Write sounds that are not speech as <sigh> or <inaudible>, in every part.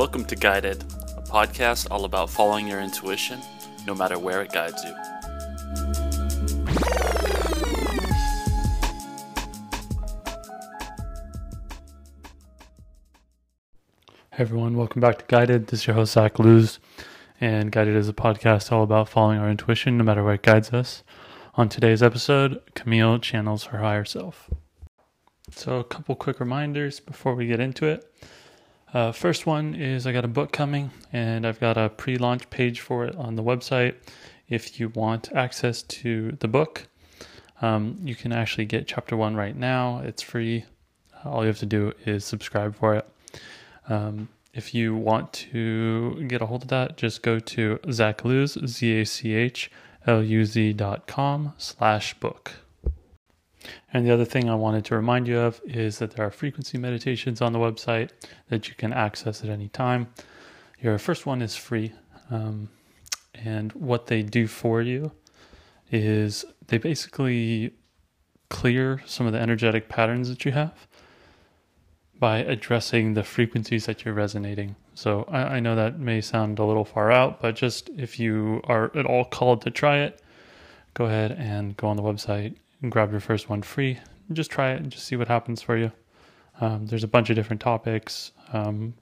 Welcome to Guided, a podcast all about following your intuition, no matter where it guides you. Hey everyone, welcome back to Guided. This is your host Zach Luz, and Guided is a podcast all about following our intuition, no matter where it guides us. On today's episode, Camille channels her higher self. So, a couple quick reminders before we get into it. Uh, first one is I got a book coming, and I've got a pre-launch page for it on the website. If you want access to the book, um, you can actually get chapter one right now. It's free. All you have to do is subscribe for it. Um, if you want to get a hold of that, just go to zachluz, Z-A-C-H-L-U-Z dot com slash book. And the other thing I wanted to remind you of is that there are frequency meditations on the website that you can access at any time. Your first one is free. Um, and what they do for you is they basically clear some of the energetic patterns that you have by addressing the frequencies that you're resonating. So I, I, know that may sound a little far out, but just if you are at all called to try it, go ahead and go on the website and grab your first one free. Just try it and just see what happens for you. Um, there's a bunch of different topics, um,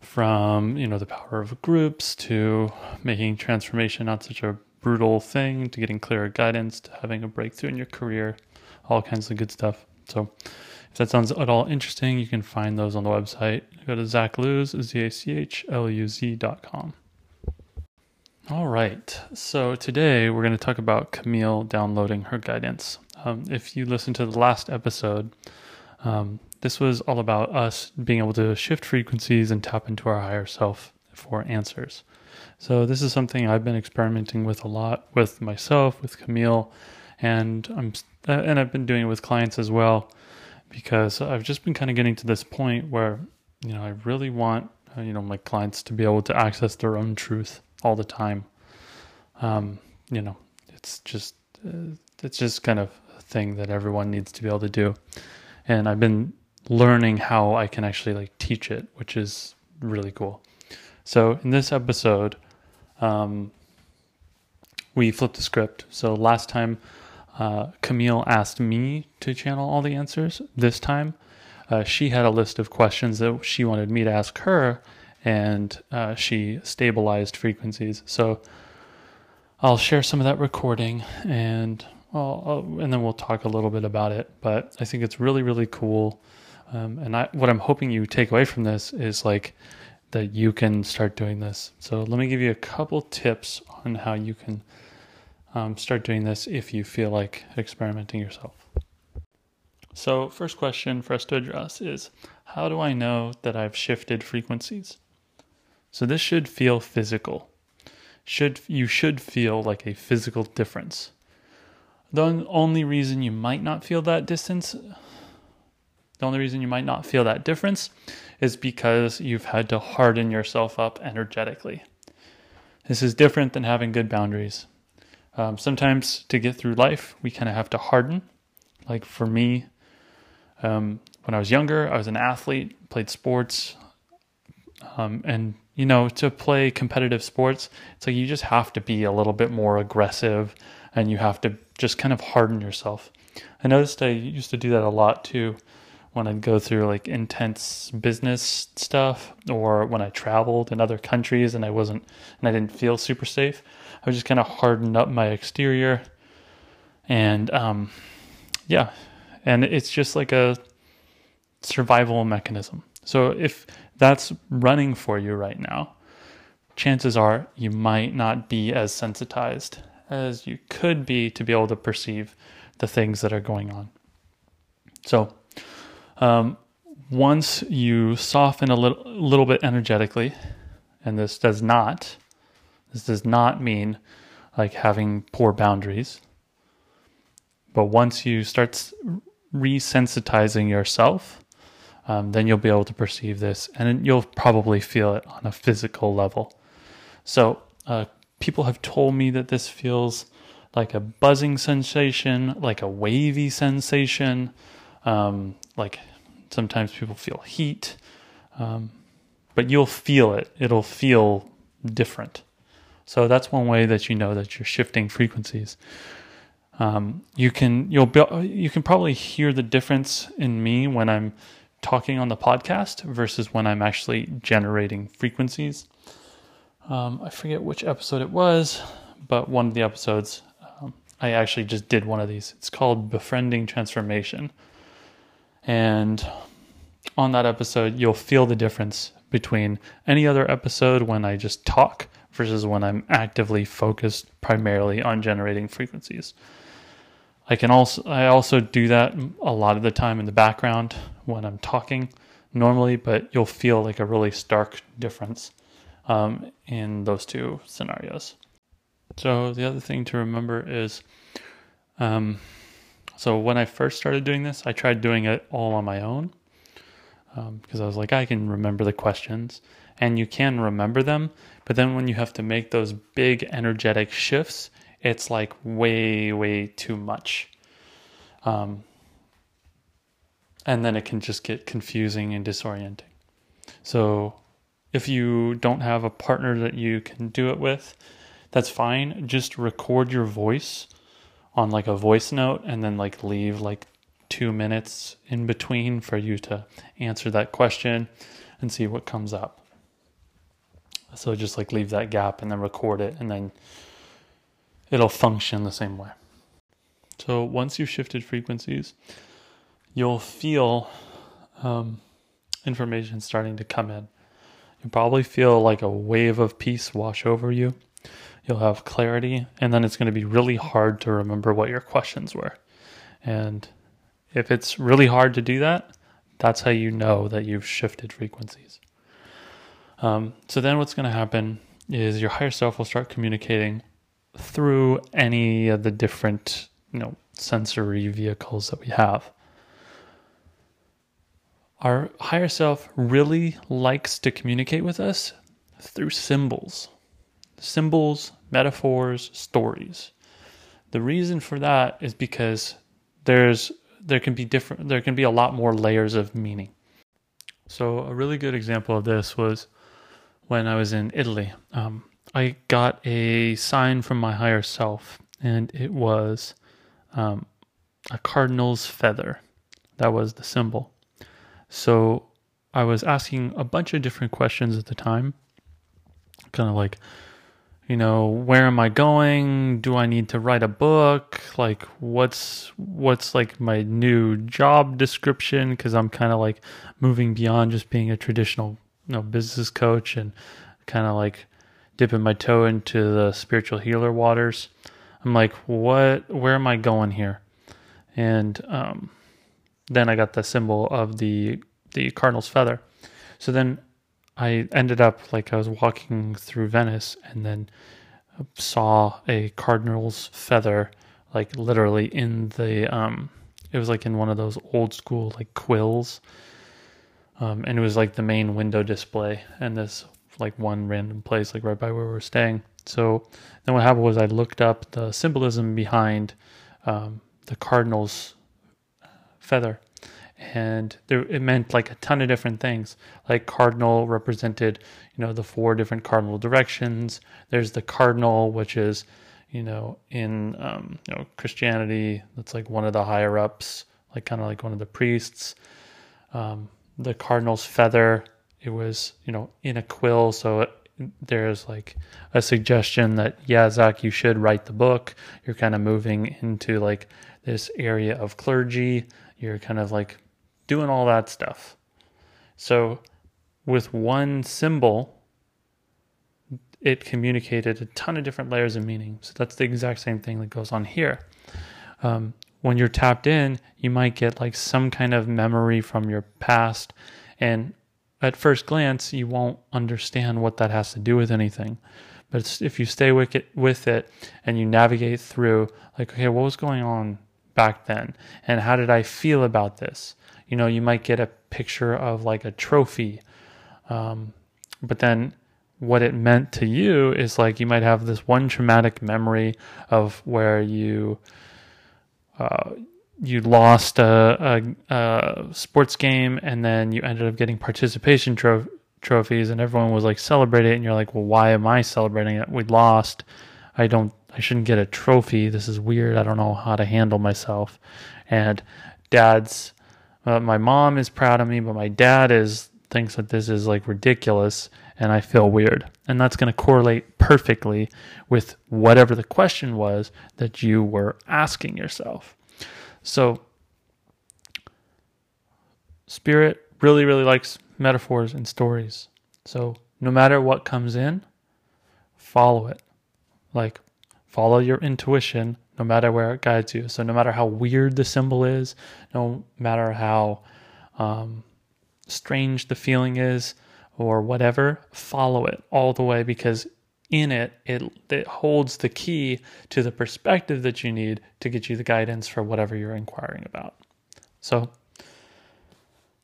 from you know the power of groups to making transformation not such a brutal thing to getting clearer guidance to having a breakthrough in your career, all kinds of good stuff. So if that sounds at all interesting, you can find those on the website. Go to Zachluz, Z-A-C-H-L-U-Z dot com. All right, so today we're going to talk about Camille downloading her guidance. Um, if you listen to the last episode, um, this was all about us being able to shift frequencies and tap into our higher self for answers. So this is something I've been experimenting with a lot with myself, with Camille, and I'm and I've been doing it with clients as well because I've just been kind of getting to this point where you know I really want uh, you know my clients to be able to access their own truth all the time. Um, you know, it's just uh, it's just kind of a thing that everyone needs to be able to do, and I've been learning how I can actually like teach it, which is really cool. So in this episode, um, we flipped the script. So last time uh, Camille asked me to channel all the answers. This time, uh, she had a list of questions that she wanted me to ask her, and uh, she stabilized frequencies. So I'll share some of that recording, and I'll, I'll, and then we'll talk a little bit about it. But I think it's really really cool. Um, and I, what I'm hoping you take away from this is like that you can start doing this. So let me give you a couple tips on how you can um, start doing this if you feel like experimenting yourself. So, first question for us to address is how do I know that I've shifted frequencies? So, this should feel physical. Should you should feel like a physical difference. The only reason you might not feel that distance, the only reason you might not feel that difference is because you've had to harden yourself up energetically. This is different than having good boundaries. Um, sometimes to get through life, we kind of have to harden. Like for me, um, when I was younger, I was an athlete, played sports, um, and you know, to play competitive sports, it's like you just have to be a little bit more aggressive, and you have to just kind of harden yourself. I noticed I used to do that a lot too when I'd go through like intense business stuff or when I traveled in other countries and I wasn't and I didn't feel super safe. I would just kind of harden up my exterior and um, yeah, and it's just like a survival mechanism. So if that's running for you right now, chances are you might not be as sensitized as you could be to be able to perceive the things that are going on. So um, once you soften a little, little bit energetically, and this does not, this does not mean like having poor boundaries. But once you start resensitizing yourself, um, then you'll be able to perceive this, and you'll probably feel it on a physical level. So uh, people have told me that this feels like a buzzing sensation, like a wavy sensation, um, like sometimes people feel heat. Um, but you'll feel it. It'll feel different. So that's one way that you know that you're shifting frequencies. Um, you can you'll be, you can probably hear the difference in me when I'm talking on the podcast versus when I'm actually generating frequencies. Um, I forget which episode it was, but one of the episodes um, I actually just did one of these. It's called Befriending Transformation, and on that episode, you'll feel the difference between any other episode when I just talk versus when I'm actively focused primarily on generating frequencies. I can also I also do that a lot of the time in the background when I'm talking normally, but you'll feel like a really stark difference um, in those two scenarios. So the other thing to remember is, um, so when I first started doing this, I tried doing it all on my own because um, I was like, I can remember the questions, and you can remember them, but then when you have to make those big energetic shifts, it's like way, way too much. Um, and then it can just get confusing and disorienting. So if you don't have a partner that you can do it with, that's fine. Just record your voice on like a voice note and then like leave like two minutes in between for you to answer that question and see what comes up. So just like leave that gap and then record it, and then it'll function the same way. So once you've shifted frequencies, you'll feel um, information starting to come in. You'll probably feel like a wave of peace wash over you. You'll have clarity, and then it's going to be really hard to remember what your questions were. And if it's really hard to do that, that's how you know that you've shifted frequencies. Um, so then what's going to happen is your higher self will start communicating through any of the different, you know, sensory vehicles that we have. Our higher self really likes to communicate with us through symbols. Symbols, metaphors, stories. The reason for that is because there's there can be different there can be a lot more layers of meaning. So a really good example of this was when I was in Italy. Um, I got a sign from my higher self, and it was um, a cardinal's feather. That was the symbol. So I was asking a bunch of different questions at the time, kind of like, you know, where am I going? Do I need to write a book? Like, what's what's like my new job description? Because I'm kind of like moving beyond just being a traditional you know business coach and kind of like dipping my toe into the spiritual healer waters. I'm like, what? Where am I going here? And um, then I got the symbol of the the cardinal's feather. So then I ended up like I was walking through Venice and then saw a cardinal's feather like literally in the um it was like in one of those old school like quills um, and it was like the main window display and this like one random place like right by where we were staying. So then what happened was I looked up the symbolism behind um, the cardinal's feather, and there, it meant like a ton of different things. Like cardinal represented, you know, the four different cardinal directions. There's the cardinal, which is, you know, in um, you know Christianity, that's like one of the higher ups, like kind of like one of the priests. Um, the cardinal's feather. It was, you know, in a quill. So it, there's like a suggestion that, yeah, Zach, you should write the book. You're kind of moving into like this area of clergy. You're kind of like doing all that stuff. So with one symbol, it communicated a ton of different layers of meaning. So that's the exact same thing that goes on here. Um, when you're tapped in, you might get like some kind of memory from your past. And at first glance, you won't understand what that has to do with anything. But if you stay with it, with it and you navigate through, like, okay, what was going on back then? And how did I feel about this? You know, you might get a picture of like a trophy. Um, but then what it meant to you is like you might have this one traumatic memory of where you uh, you lost a, a, a, sports game and then you ended up getting participation tro- trophies and everyone was like celebrating it and you're like, "Well, why am I celebrating it? We lost. I don't I shouldn't get a trophy. This is weird. I don't know how to handle myself." And dad's uh, my mom is proud of me, but my dad is thinks that this is like ridiculous and I feel weird. And that's going to correlate perfectly with whatever the question was that you were asking yourself. So spirit really really likes metaphors and stories. So no matter what comes in, follow it. Like follow your intuition no matter where it guides you. So no matter how weird the symbol is, no matter how um, strange the feeling is or whatever, follow it all the way because in it, it it holds the key to the perspective that you need to get you the guidance for whatever you're inquiring about. So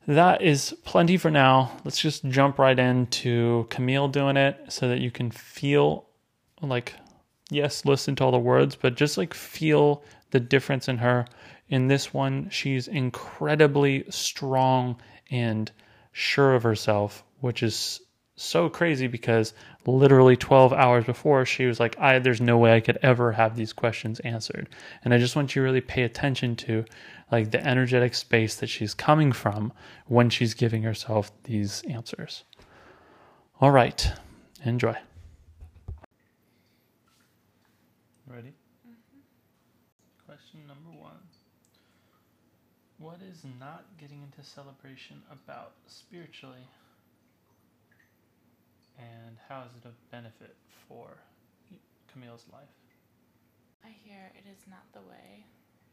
that is plenty for now. Let's just jump right into Camille doing it so that you can feel like, yes, listen to all the words, but just like feel the difference in her. In this one, she's incredibly strong and sure of herself, which is so crazy because literally 12 hours before she was like i there's no way i could ever have these questions answered. And i just want you to really pay attention to like the energetic space that she's coming from when she's giving herself these answers. All right enjoy. Ready? Mm-hmm. question number one. What is not getting into celebration about spiritually and how is it a benefit for Camille's life? I hear it is not the way.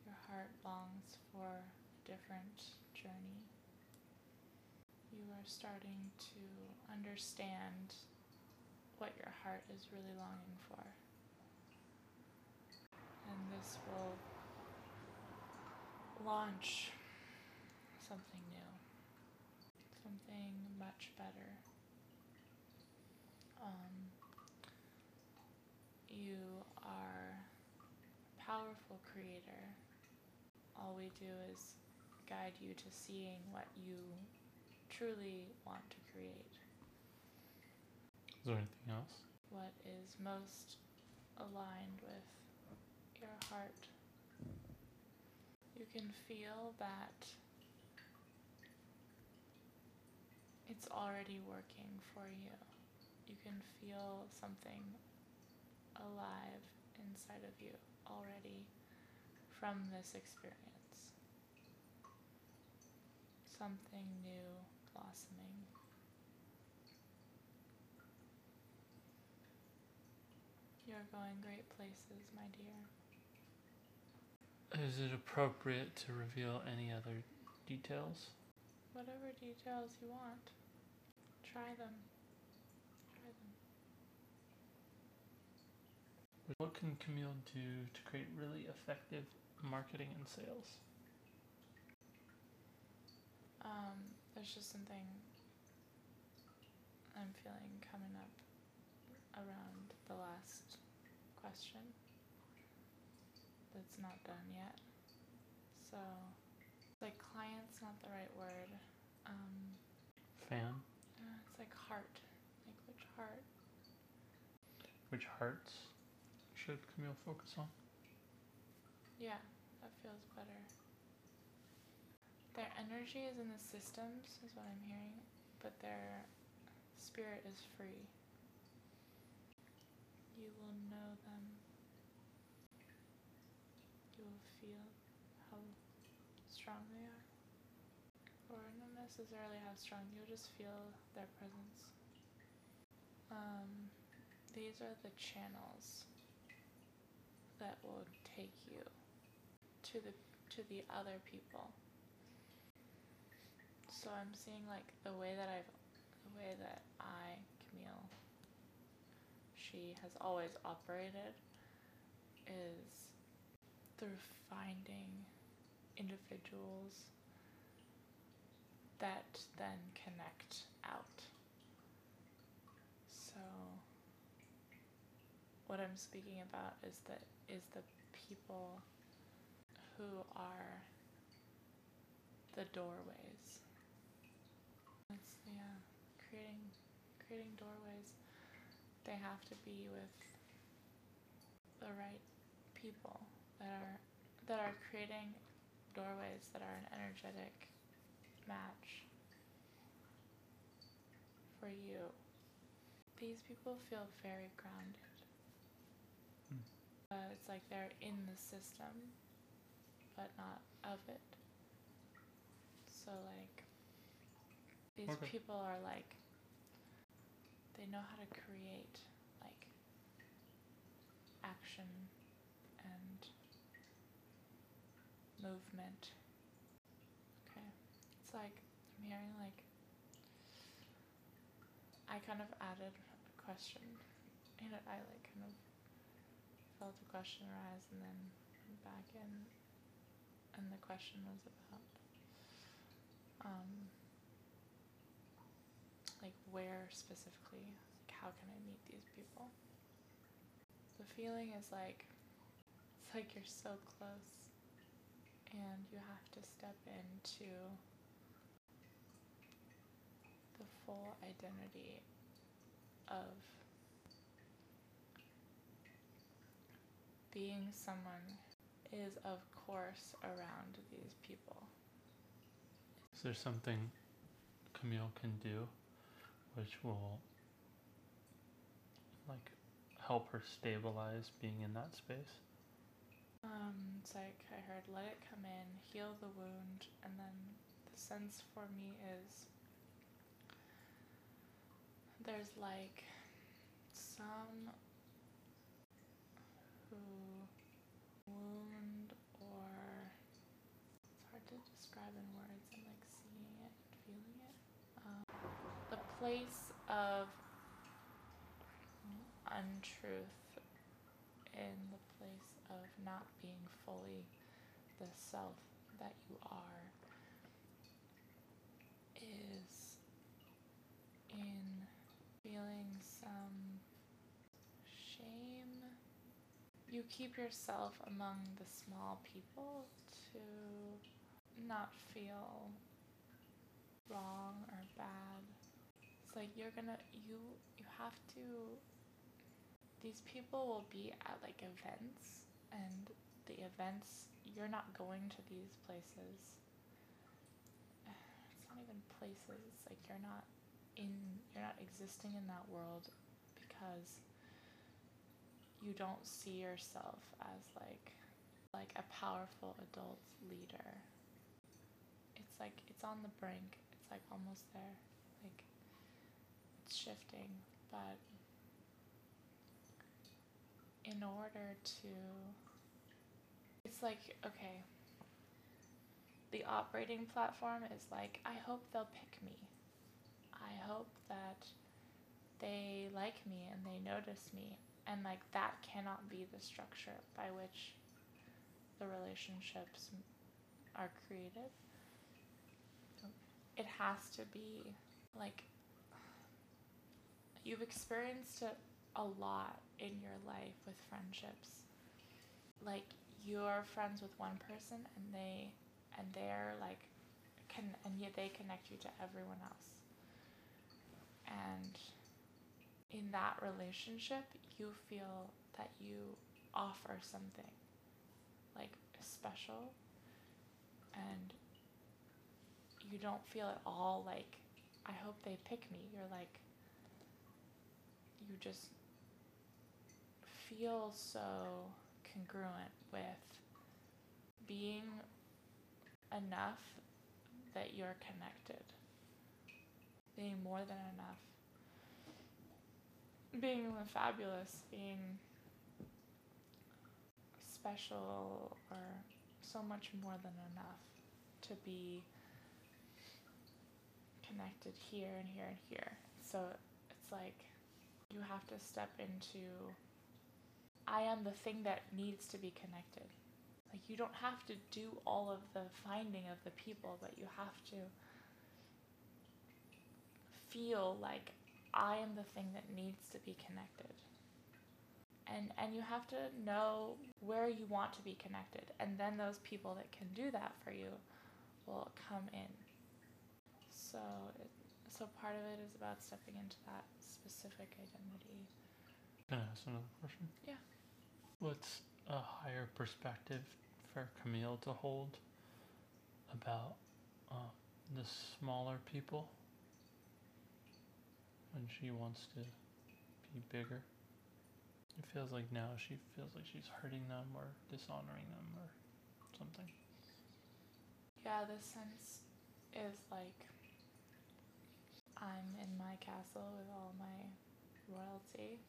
Your heart longs for a different journey. You are starting to understand what your heart is really longing for. And this will launch something new, something much better. Um, you are a powerful creator. All we do is guide you to seeing what you truly want to create. Is there anything else? What is most aligned with your heart. You can feel that it's already working for you you can feel something alive inside of you already from this experience. Something new blossoming. You're going great places, my dear. Is it appropriate to reveal any other details? Whatever details you want, try them. What can Camille do to create really effective marketing and sales? Um, there's just something I'm feeling coming up around the last question that's not done yet. So, like client's not the right word. Um, Fan? Uh, it's like heart. Like which heart? Which hearts? Should Camille focus on? Yeah, that feels better. Their energy is in the systems, is what I'm hearing, but their spirit is free. You will know them. You will feel how strong they are. Or not necessarily how strong, you'll just feel their presence. Um, these are the channels that will take you to the to the other people. So I'm seeing like the way that I've the way that I, Camille, she has always operated is through finding individuals that then connect out. So what I'm speaking about is that is the people who are the doorways. It's yeah, creating creating doorways, they have to be with the right people that are that are creating doorways that are an energetic match for you. These people feel very grounded. Uh, it's like they're in the system, but not of it. So like these Okay. people are like they know how to create like action and movement. Okay. It's like I'm hearing like I kind of added a question. Know, I like kind of felt a question arise and then back in. And the question was about um like where specifically like how can i meet these people? The feeling is like it's like you're so close and you have to step into the full identity of being someone is of course around these people Is there something Camille can do which will like help her stabilize being in that space? Um, it's like I heard let it come in, heal the wound, and then the sense for me is there's like some who wound or it's hard to describe in words. I'm like seeing it and feeling it. Um, the place of untruth in the place of not being fully the self that you are is in feeling some You keep yourself among the small people to not feel wrong or bad. It's like you're gonna you you have to these people will be at like events and the events you're not going to these places it's not even places it's like you're not in you're not existing in that world because you don't see yourself as like like a powerful adult leader. It's like it's on the brink. It's like almost there. Like it's shifting. But in order to it's like okay. The operating platform is like i hope they'll pick me. I hope that they like me and they notice me and like that cannot be the structure by which the relationships are created it has to be like you've experienced it a lot in your life with friendships. Like you're friends with one person and they and they're like can and yet they connect you to everyone else. And in that relationship, you feel that you offer something like special and you don't feel at all like I hope they pick me. You're like you just feel so congruent with being enough that you're connected, being more than enough, being fabulous, being special, or so much more than enough to be connected here and here and here. So it's like you have to step into I am the thing that needs to be connected. Like you don't have to do all of the finding of the people, but you have to feel like I am the thing that needs to be connected. And and you have to know where you want to be connected, and then those people that can do that for you will come in. So it, So part of it is about stepping into that specific identity. Can I ask another question? Yeah. What's a higher perspective for Camille to hold about uh, the smaller people when she wants to be bigger? It feels like now she feels like she's hurting them or dishonoring them or something. Yeah, this sense is like I'm in my castle with all my royalty,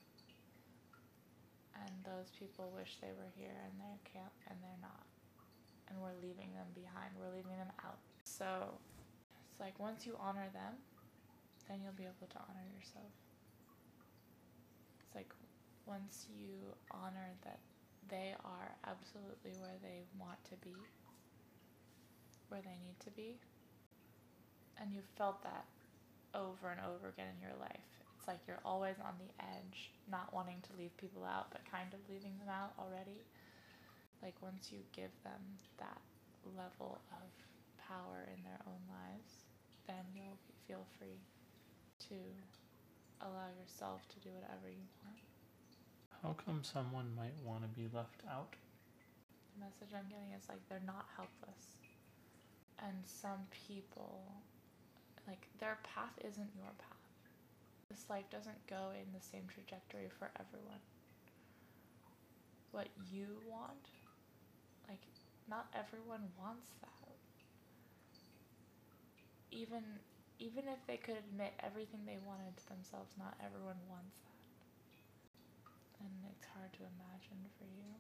and those people wish they were here and they can't, and they're not, and we're leaving them behind. We're leaving them out. So it's like once you honor them, then you'll be able to honor yourself. It's like once you honor that they are absolutely where they want to be, where they need to be, and you've felt that over and over again in your life. It's like you're always on the edge, not wanting to leave people out, but kind of leaving them out already. Like once you give them that level of power in their own lives, then you'll feel free to allow yourself to do whatever you want. How come someone might want to be left out? The message I'm getting is like they're not helpless. And some people, like their path isn't your path. This life doesn't go in the same trajectory for everyone. What you want, like not everyone wants that. Even even if they could admit everything they wanted to themselves, not everyone wants that. And it's hard to imagine for you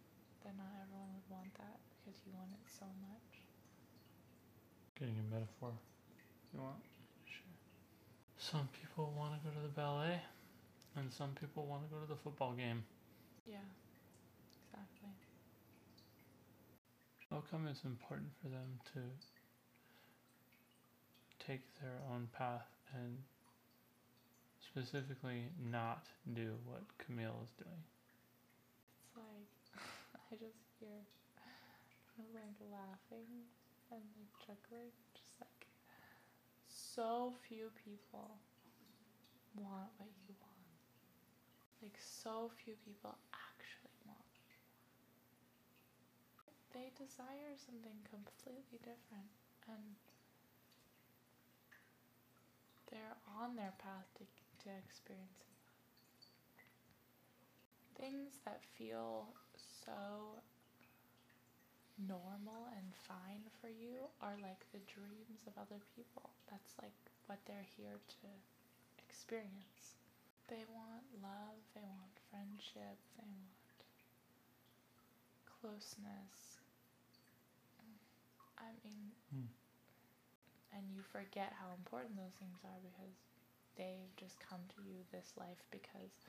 that not everyone would want that because you want it so much. Getting a metaphor. You want? Sure. Some people want to go to the ballet, and some people want to go to the football game. Yeah, exactly. How come it's important for them to take their own path and specifically not do what Camille is doing? It's like <laughs> I just hear of like laughing and like chuckling, just like so few people want what you want. Like so few people actually want what you want. They desire something completely different and they're on their path to, to experiencing that. Things that feel so normal and fine for you are like the dreams of other people. That's like what they're here to experience. They want love, they want friendship, they want closeness. I mean, Hmm. And you forget how important those things are because they've just come to you this life because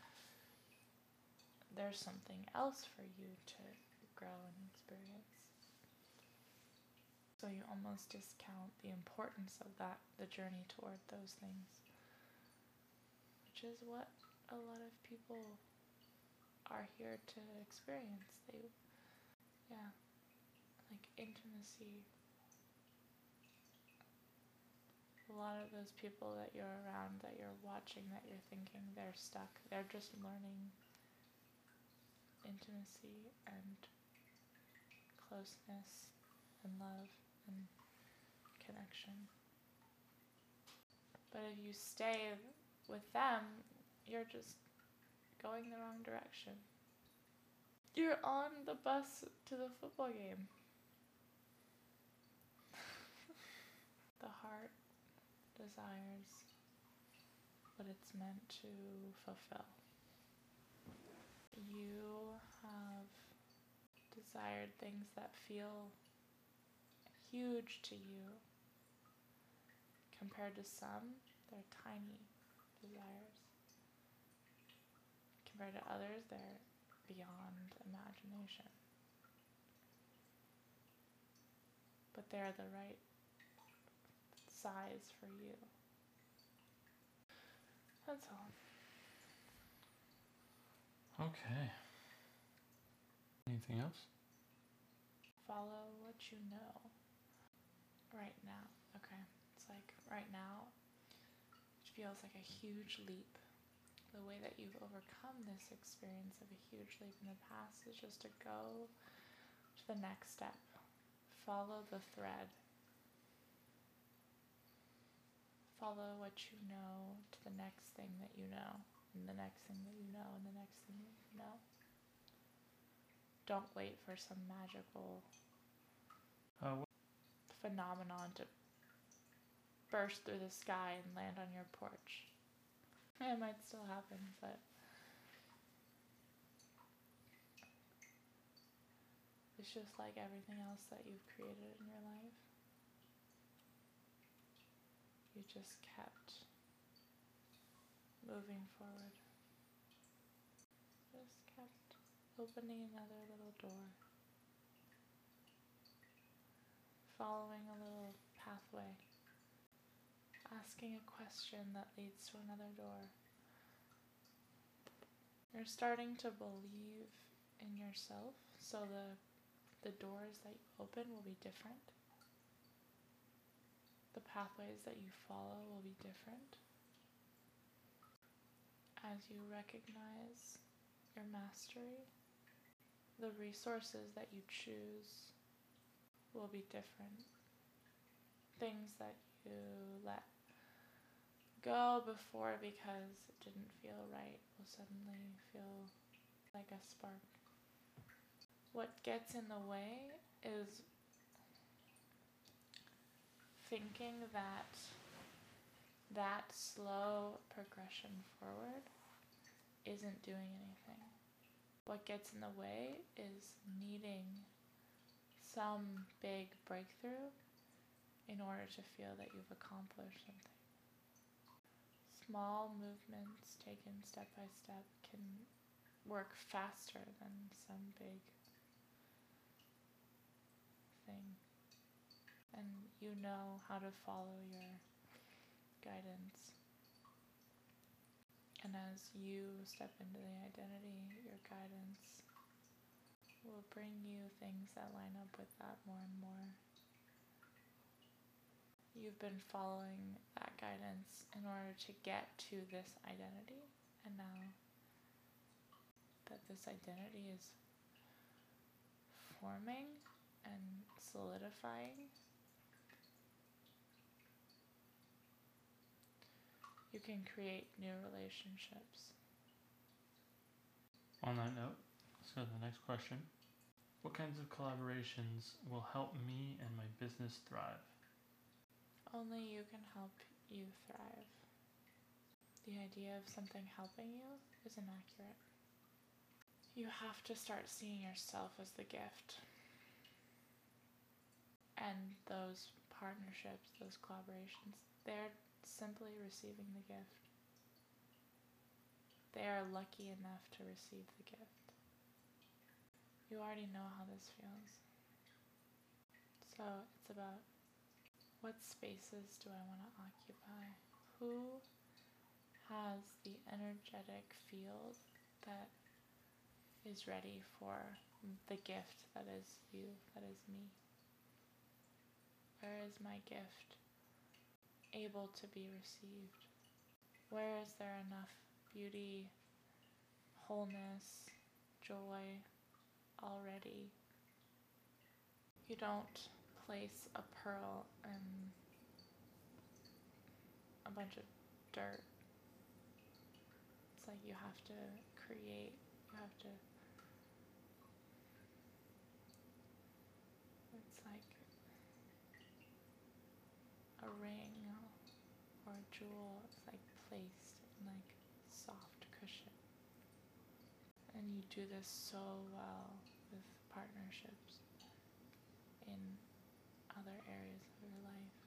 there's something else for you to grow and experience. So you almost discount the importance of that, the journey toward those things, which is what a lot of people are here to experience. They, yeah, like intimacy. A lot of those people that you're around, that you're watching, that you're thinking they're stuck, they're just learning intimacy and closeness and love and connection. But if you stay with them, you're just going the wrong direction. You're on the bus to the football game. <laughs> the heart desires what it's meant to fulfill. You have desired things that feel huge to you. Compared to some, they're tiny desires. Compared to others, they're beyond imagination. But they're the right size for you. That's all. Okay. Anything else? Follow what you know right now. Okay. It's like right now, which feels like a huge leap. The way that you've overcome this experience of a huge leap in the past is just to go to the next step. Follow the thread. Follow what you know to the next thing that you know, and the next thing that you know, and the next thing that you know. Don't wait for some magical Uh, phenomenon to burst through the sky and land on your porch. <laughs> It might still happen, but it's just like everything else that you've created in your life. You just kept moving forward. Just kept opening another little door. Following a little pathway asking a question that leads to another door. You're starting to believe in yourself, so the the doors that you open will be different. The pathways that you follow will be different. As you recognize your mastery, the resources that you choose will be different. Things that you let go before because it didn't feel right will suddenly feel like a spark. What gets in the way is thinking that that slow progression forward isn't doing anything. What gets in the way is needing some big breakthrough in order to feel that you've accomplished something. Small movements taken step by step can work faster than some big thing. And you know how to follow your guidance. And as you step into the identity, your guidance will bring you things that line up with that more and more. You've been following that guidance in order to get to this identity, and now that this identity is forming and solidifying, you can create new relationships. on that note, let's go to the next question. What kinds of collaborations will help me and my business thrive? Only you can help you thrive. The idea of something helping you is inaccurate. You have to start seeing yourself as the gift. And those partnerships, those collaborations, they're simply receiving the gift. They are lucky enough to receive the gift. You already know how this feels. So it's about what spaces do I want to occupy? Who has the energetic field that is ready for the gift that is you, that is me? Where is my gift able to be received? Where is there enough beauty, wholeness, joy already? You don't place a pearl in a bunch of dirt. It's like you have to create, you have to. It's like a ring or a jewel. It's like placed in like soft cushion. And you do this so well with partnerships in other areas of your life.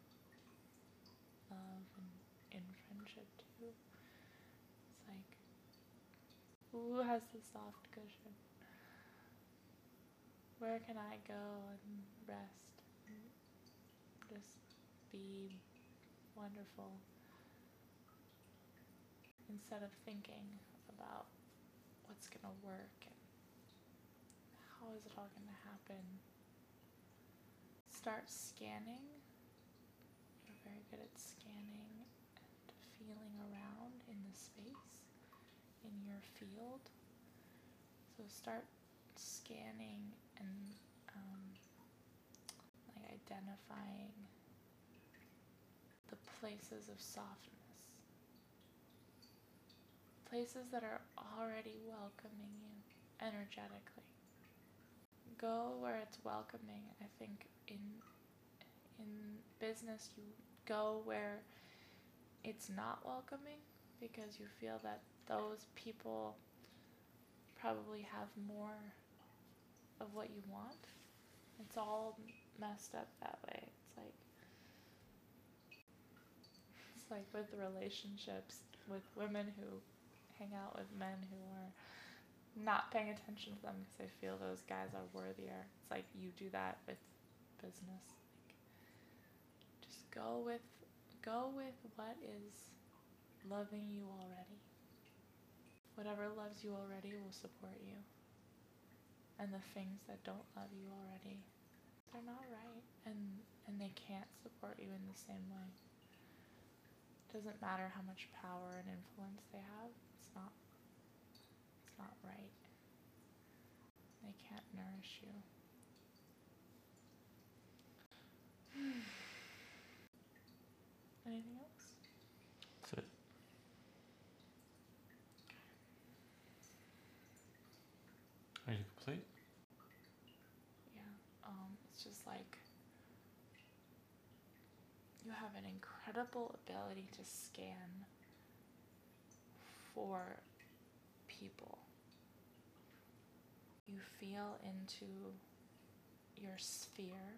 Love and in friendship too. It's like who has the soft cushion? Where can I go and rest and just be wonderful instead of thinking about what's gonna work and how is it all gonna happen? Start scanning. You're very good at scanning and feeling around in the space in your field. So start scanning and um, like identifying the places of softness, places that are already welcoming you energetically. Go where it's welcoming. I think in in business you go where it's not welcoming because you feel that those people probably have more of what you want. It's all messed up that way. It's like it's like with relationships with women who hang out with men who are not paying attention to them because they feel those guys are worthier. It's like you do that with business. Like, just go with go with what is loving you already. Whatever loves you already will support you. And the things that don't love you already, they're not right and and they can't support you in the same way. It doesn't matter how much power and influence they have, it's not it's not right. They can't nourish you. <sighs> Anything else? That's it. Are you complete? Yeah. Um, it's just like you have an incredible ability to scan for people. You feel into your sphere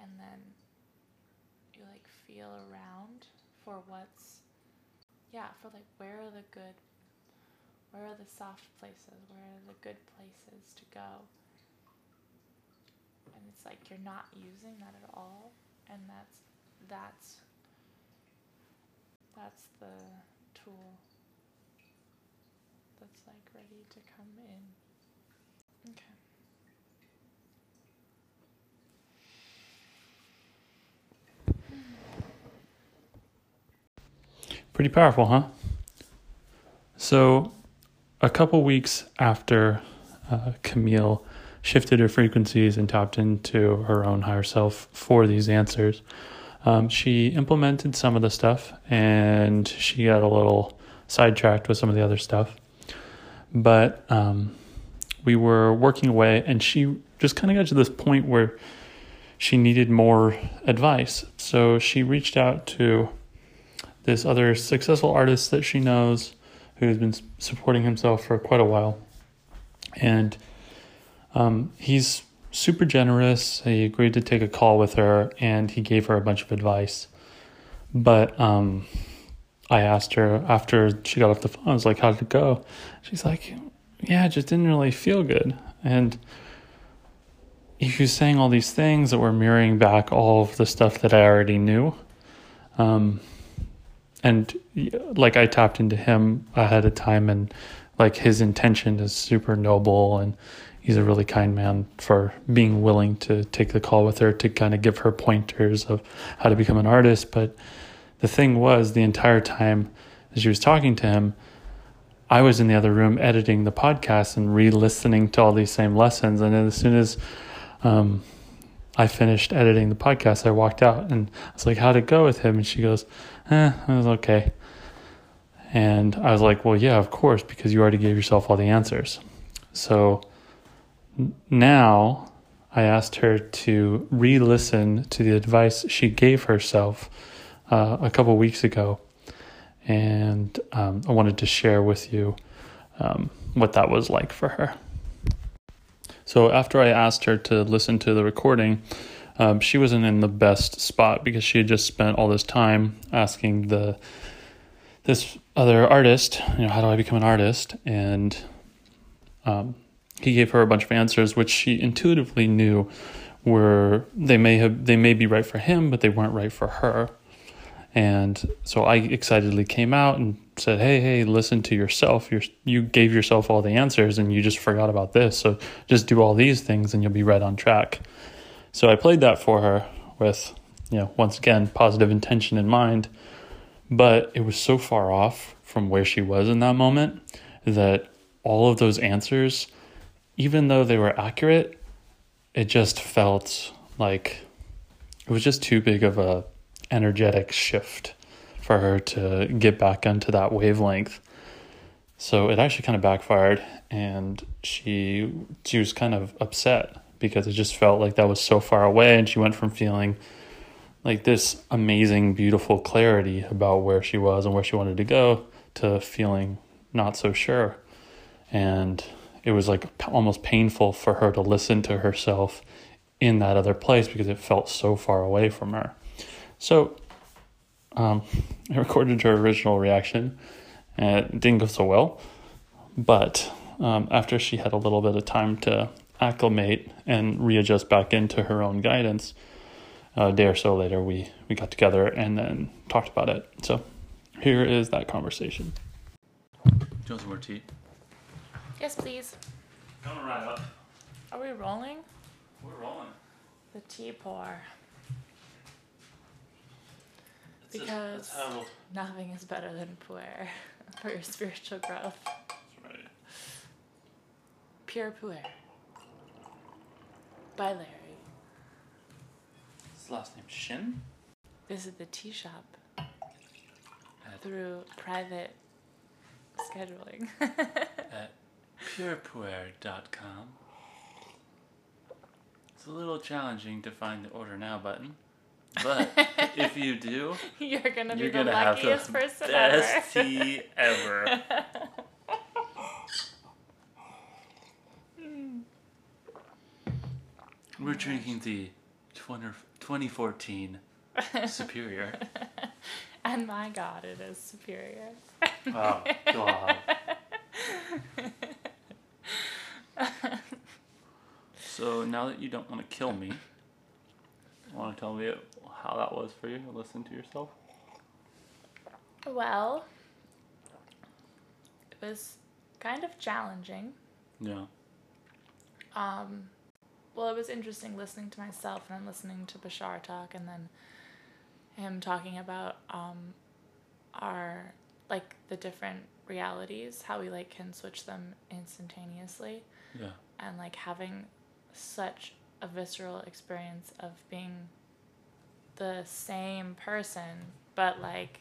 and then you like feel around for what's yeah, for like where are the good where are the soft places? Where are the good places to go? And it's like you're not using that at all and that's that's that's the tool that's like ready to come in. Okay. Pretty powerful, huh? So, a couple weeks after uh, Camille shifted her frequencies and tapped into her own higher self for these answers, um, she implemented some of the stuff and she got a little sidetracked with some of the other stuff. But um, we were working away, and she just kind of got to this point where she needed more advice. So she reached out to this other successful artist that she knows who's been supporting himself for quite a while. And um, he's super generous. He agreed to take a call with her and he gave her a bunch of advice. But um, I asked her after she got off the phone, I was like, How did it go? She's like, Yeah, it just didn't really feel good. And he was saying all these things that were mirroring back all of the stuff that I already knew. Um, and like I tapped into him ahead of time, and like his intention is super noble, and he's a really kind man for being willing to take the call with her to kind of give her pointers of how to become an artist. But the thing was, the entire time as she was talking to him, I was in the other room editing the podcast and re-listening to all these same lessons, and as soon as um, I finished editing the podcast, I walked out and I was like, "How'd it go with him?" And she goes, "Eh, it was okay." And I was like, "Well, yeah, of course, because you already gave yourself all the answers." So now I asked her to re-listen to the advice she gave herself uh, a couple weeks ago, and um, I wanted to share with you um, what that was like for her. So after I asked her to listen to the recording, um, she wasn't in the best spot because she had just spent all this time asking the this other artist, you know, how do I become an artist? And um, he gave her a bunch of answers which she intuitively knew were they may have they may be right for him, but they weren't right for her. And so I excitedly came out and said, "Hey, hey, listen to yourself. You you gave yourself all the answers, and you just forgot about this. So just do all these things, and you'll be right on track." So I played that for her with, you know, once again, positive intention in mind, but it was so far off from where she was in that moment that all of those answers, even though they were accurate, it just felt like it was just too big of a energetic shift for her to get back into that wavelength. So it actually kind of backfired and she she was kind of upset because it just felt like that was so far away and she went from feeling like this amazing beautiful clarity about where she was and where she wanted to go to feeling not so sure and it was like almost painful for her to listen to herself in that other place because it felt so far away from her so um, I recorded her original reaction and it didn't go so well but um, after she had a little bit of time to acclimate and readjust back into her own guidance, a day or so later, we, we got together and then talked about it. So here is that conversation. Do you want some more tea? Yes, please. Coming right up. Are we rolling? We're rolling. The tea pour. That's Because- how Nothing is better than puer for your spiritual growth. that's right. Pure puer. By Larry. His last name Shin. Visit the tea shop At, through private scheduling. <laughs> at purepuer.com. It's a little challenging to find the order now button, but <laughs> if you do, You're gonna be you're the gonna have luckiest the person best ever. tea ever. <laughs> Hmm. We're drinking the 20, 2014 <laughs> Superior. and my God, it is superior. Oh, God. So now that you don't want to kill me, want to tell me how that was for you to listen to yourself? Well, it was kind of challenging. Yeah. Um, well, it was interesting listening to myself and then listening to Bashar talk and then him talking about um, our like the different realities, how we like can switch them instantaneously, Yeah. and like having such a visceral experience of being the same person, but like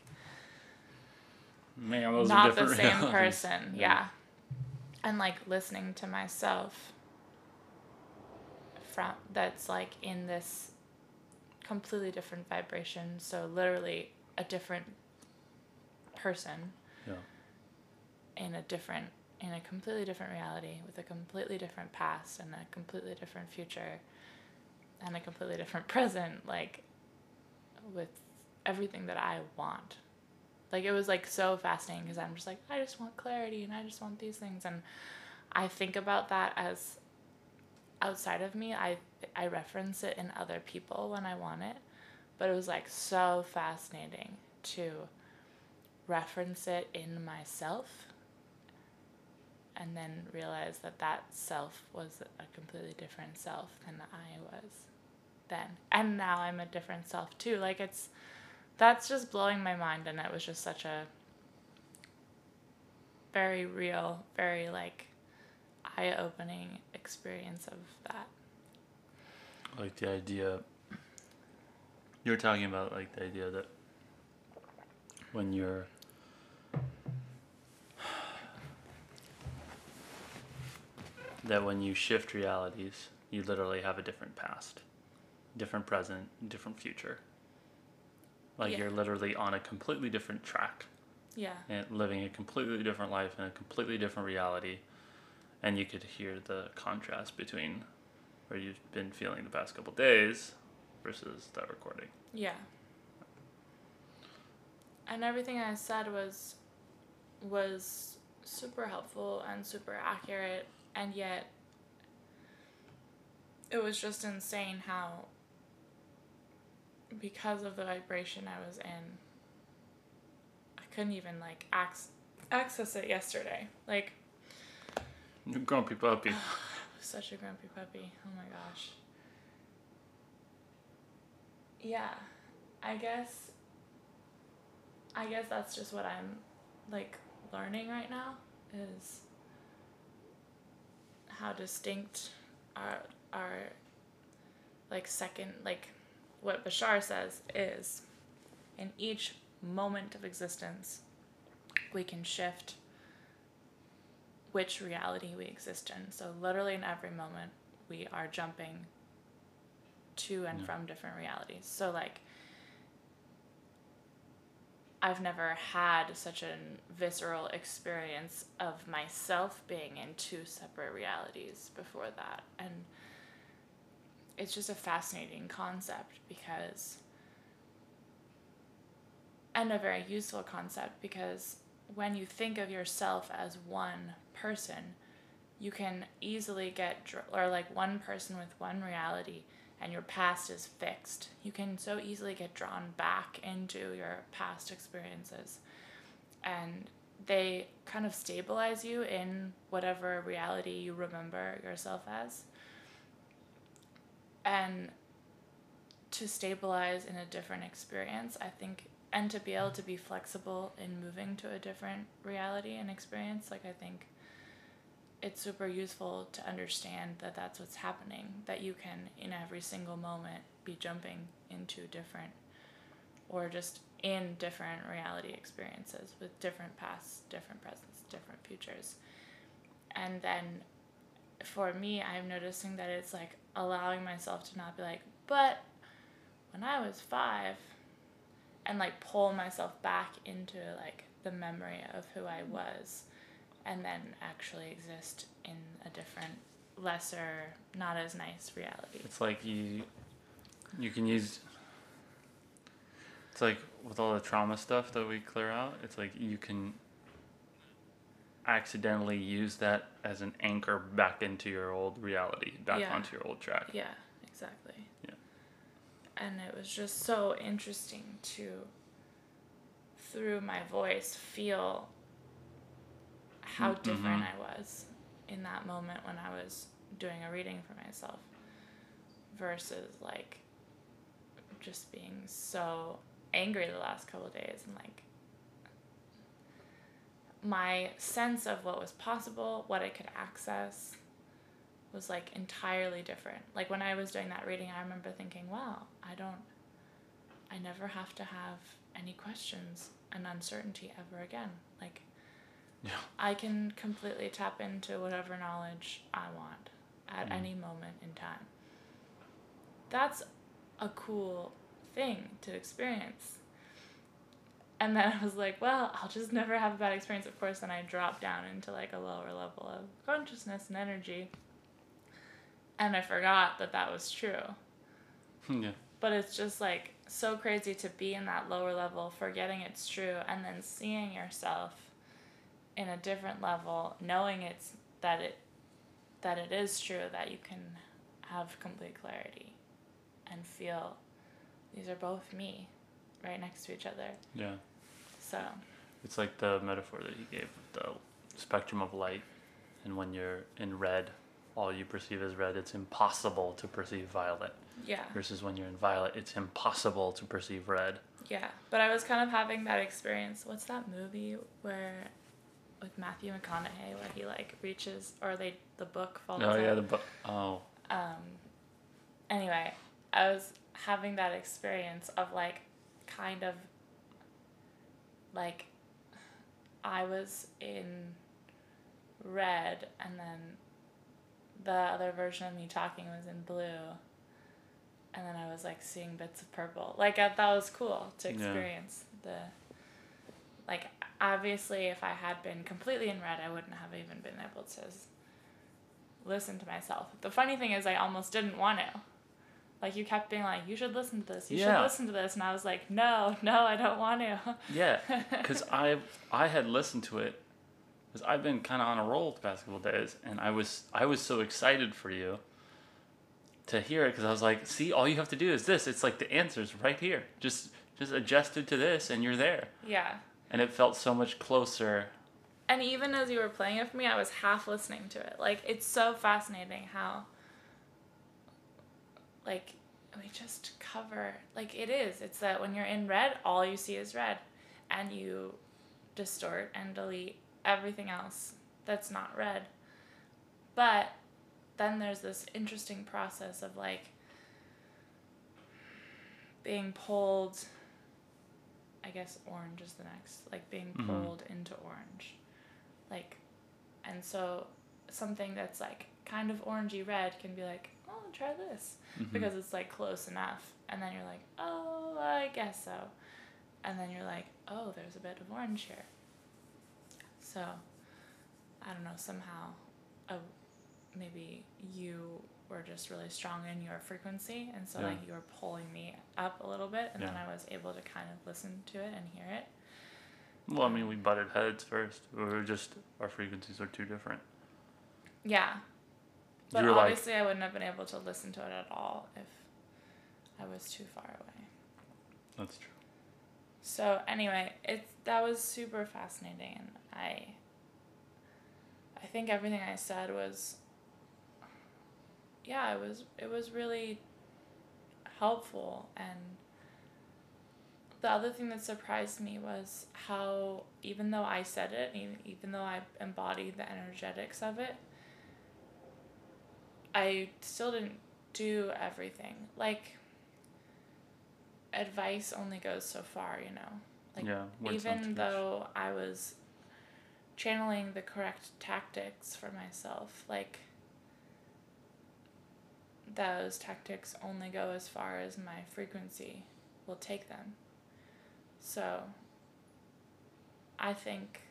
Man, those not the same realities. person. Yeah. And like listening to myself from that's like in this completely different vibration. So literally a different person Yeah. in a different in a completely different reality with a completely different past and a completely different future and a completely different <laughs> present like with everything that I want. Like it was like so fascinating because I'm just like I just want clarity and I just want these things and I think about that as outside of me. I I reference it in other people when I want it, but it was like so fascinating to reference it in myself and then realize that that self was a completely different self than I was then. And now I'm a different self too. Like it's that's just blowing my mind and it was just such a very real, very like eye-opening experience of that. Like the idea. You were talking about like the idea that when you're <sighs> that when you shift realities, you literally have a different past, different present, different future. Like Yeah. you're literally on a completely different track Yeah. and living a completely different life in a completely different reality. And you could hear the contrast between where you've been feeling the past couple days versus that recording. Yeah. And everything I said was was super helpful and super accurate and yet it was just insane how because of the vibration I was in I couldn't even like ac- access it yesterday. Like grumpy puppy. <sighs> I such a grumpy puppy. Oh my gosh. Yeah. I guess I guess that's just what I'm like learning right now is how distinct our our like second like what Bashar says is in each moment of existence we can shift which reality we exist in. So literally in every moment we are jumping to and Yeah. from different realities. So like I've never had such a visceral experience of myself being in two separate realities before that. And it's just a fascinating concept because, and a very useful concept because when you think of yourself as one person, you can easily get, or like one person with one reality, and your past is fixed. You can so easily get drawn back into your past experiences. And they kind of stabilize you in whatever reality you remember yourself as. And to stabilize in a different experience, I think, and to be able to be flexible in moving to a different reality and experience, like, I think it's super useful to understand that that's what's happening that you can in every single moment be jumping into different or just in different reality experiences with different pasts different presents different futures. And then for me i'm noticing that it's like allowing myself to not be like but when i was five and like pull myself back into like the memory of who i mm. was and then actually exist in a different lesser not as nice reality. It's like you you can use it's like with all the trauma stuff that we clear out, it's like you can accidentally use that as an anchor back into your old reality, back Yeah. onto your old track. yeah exactly Yeah. and it was just so interesting to through my voice feel how Mm, different i was in that moment when i was doing a reading for myself versus like just being so angry the last couple of days and like my sense of what was possible, what I could access was like entirely different. Like when I was doing that reading, I remember thinking, wow, I don't, I never have to have any questions and uncertainty ever again. Like Yeah. I can completely tap into whatever knowledge I want at Mhm. any moment in time. That's a cool thing to experience. And then I was like, well, I'll just never have a bad experience. Of course, And I dropped down into like a lower level of consciousness and energy. And I forgot that that was true. Hmm, yeah. But it's just like so crazy to be in that lower level, forgetting it's true, and then seeing yourself in a different level, knowing it's that it that it is true that you can have complete clarity and feel these are both me right next to each other. Yeah. So It's like the metaphor that he gave of the spectrum of light and when you're in red, all you perceive is red, it's impossible to perceive violet. yeah. Versus when you're in violet, it's impossible to perceive red. Yeah, but I was kind of having that experience. What's that movie where with Matthew McConaughey where he like reaches or they the book falls Oh out? yeah, the book. oh um anyway, I was having that experience of like kind of like I was in red and then the other version of me talking was in blue and then I was like seeing bits of purple. Like I, that was cool to Yeah. experience the like obviously if I had been completely in red I wouldn't have even been able to listen to myself. The funny thing is I almost didn't want to. Like you kept being like you should listen to this. You Yeah. should listen to this and I was like no, no, I don't want to. yeah, <laughs> because I I had listened to it because I've been kind of on a roll the past couple days, and I was I was so excited for you to hear it because I was like, see, all you have to do is this. It's like the answers right here. Just just adjusted to this, and you're there. yeah. And it felt so much closer. And even as you were playing it for me, I was half listening to it. Like it's so fascinating how like we just cover like it is. It's that when you're in red, all you see is red. And you distort and delete everything else that's not red. But then there's this interesting process of like being pulled I guess orange is the next, like being Mhm. pulled into orange. Like and so something that's like kind of orangey red can be like, "Oh, try this." Mhm. because it's like close enough and then you're like oh i guess so and then you're like oh there's a bit of orange here so i don't know somehow uh, maybe you were just really strong in your frequency and so Yeah. like you were pulling me up a little bit and then i was able to kind of listen to it and hear it Well, I mean, we butted heads first. We were just our frequencies are too different. yeah but You're like- obviously i wouldn't have been able to listen to it at all if i was too far away That's true. So anyway, it's that was super fascinating, and I. I think everything I said was. Yeah, it was it was really helpful, and the other thing that surprised me was how even though I said it, even even though I embodied the energetics of it, I still didn't do everything. Like advice only goes so far, you know. Like yeah. even though I was channeling the correct tactics for myself, like those tactics only go as far as my frequency will take them. So I think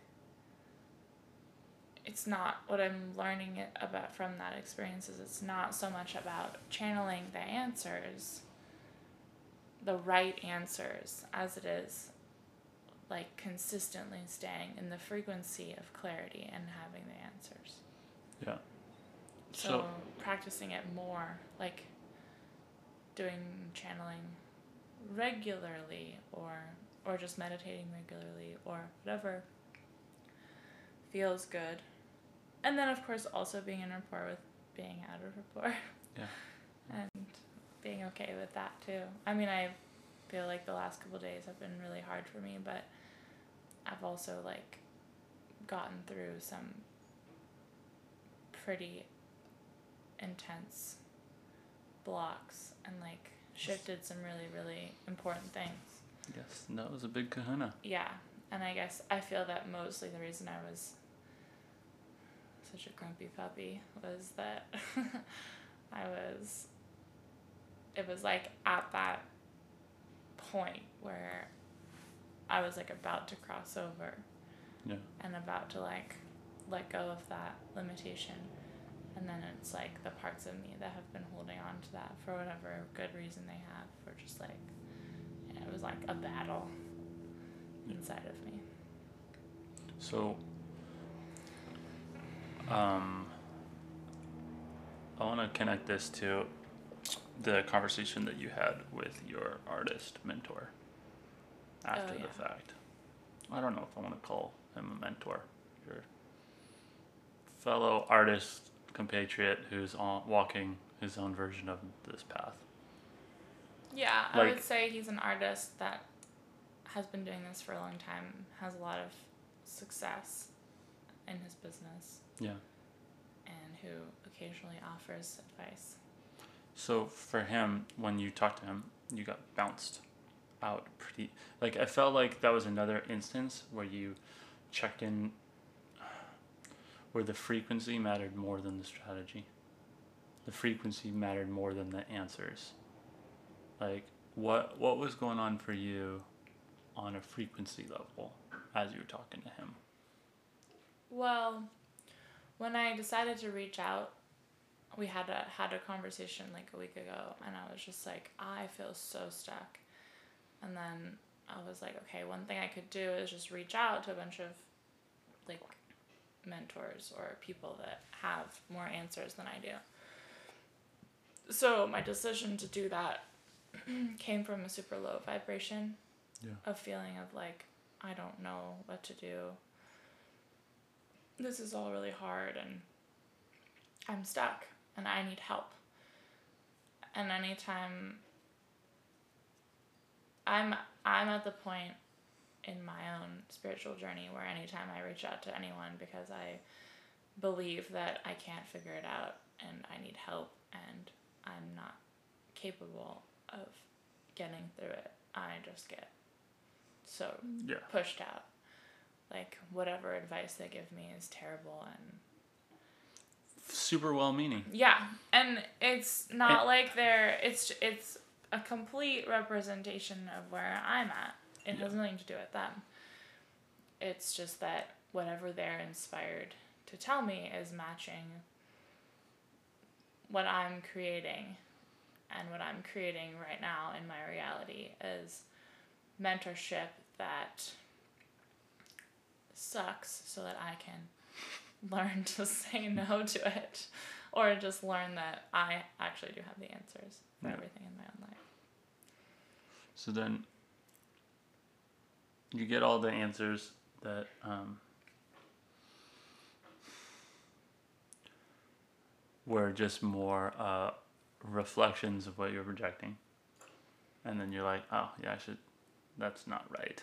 it's not what I'm learning it about from that experience is it's not so much about channeling the answers, the right answers, as it is like consistently staying in the frequency of clarity and having the answers. Yeah. So, So- practicing it more, like doing channeling regularly or or just meditating regularly or whatever feels good. And then of course also being in rapport with being out of rapport. Yeah. <laughs> And being okay with that too. I mean I feel like the last couple days have been really hard for me, but I've also like gotten through some pretty intense blocks and like shifted some really really important things. Yes, that was a big kahuna. Yeah, and I guess I feel that mostly the reason I was such a grumpy puppy was that <laughs> I was it was like at that point where I was like about to cross over Yeah. and about to like let go of that limitation. And then it's like the parts of me that have been holding on to that for whatever good reason they have were just like yeah, it was like a battle inside of me. So, um, I want to connect this to the conversation that you had with your artist mentor after Oh, the fact. I don't know if I want to call him a mentor. Your fellow artist compatriot who's on walking his own version of this path. yeah i would say he's an artist that has been doing this for a long time has a lot of success in his business Yeah. and who occasionally offers advice So for him, when you talked to him, you got bounced out pretty. Like I felt like that was another instance where you checked in, where the frequency mattered more than the strategy. The frequency mattered more than the answers. Like what what was going on for you, on a frequency level, as you were talking to him. Well, when I decided to reach out, we had a had a conversation like a week ago, and I was just like, I feel so stuck. And then I was like, okay, one thing I could do is just reach out to a bunch of like mentors or people that have more answers than I do. So my decision to do that <clears throat> came from a super low vibration Yeah. of feeling of like I don't know what to do. This is all really hard and I'm stuck and I need help. And anytime I'm I'm at the point in my own spiritual journey where anytime I reach out to anyone because I believe that I can't figure it out and I need help and I'm not capable of getting through it, I just get so mm. Yeah. pushed out. Like whatever advice they give me is terrible and Super well meaning. yeah, and it's not like they're it's it's a complete representation of where I'm at. It has nothing to do with them. It's just that whatever they're inspired to tell me is matching what I'm creating. And what I'm creating right now in my reality is mentorship that sucks so that I can learn to say no to it or just learn that I actually do have the answers for Yeah. everything in my own life. So then you get all the answers that um, were just more uh, reflections of what you're projecting. And then you're like, oh, yeah, I should, that's not right.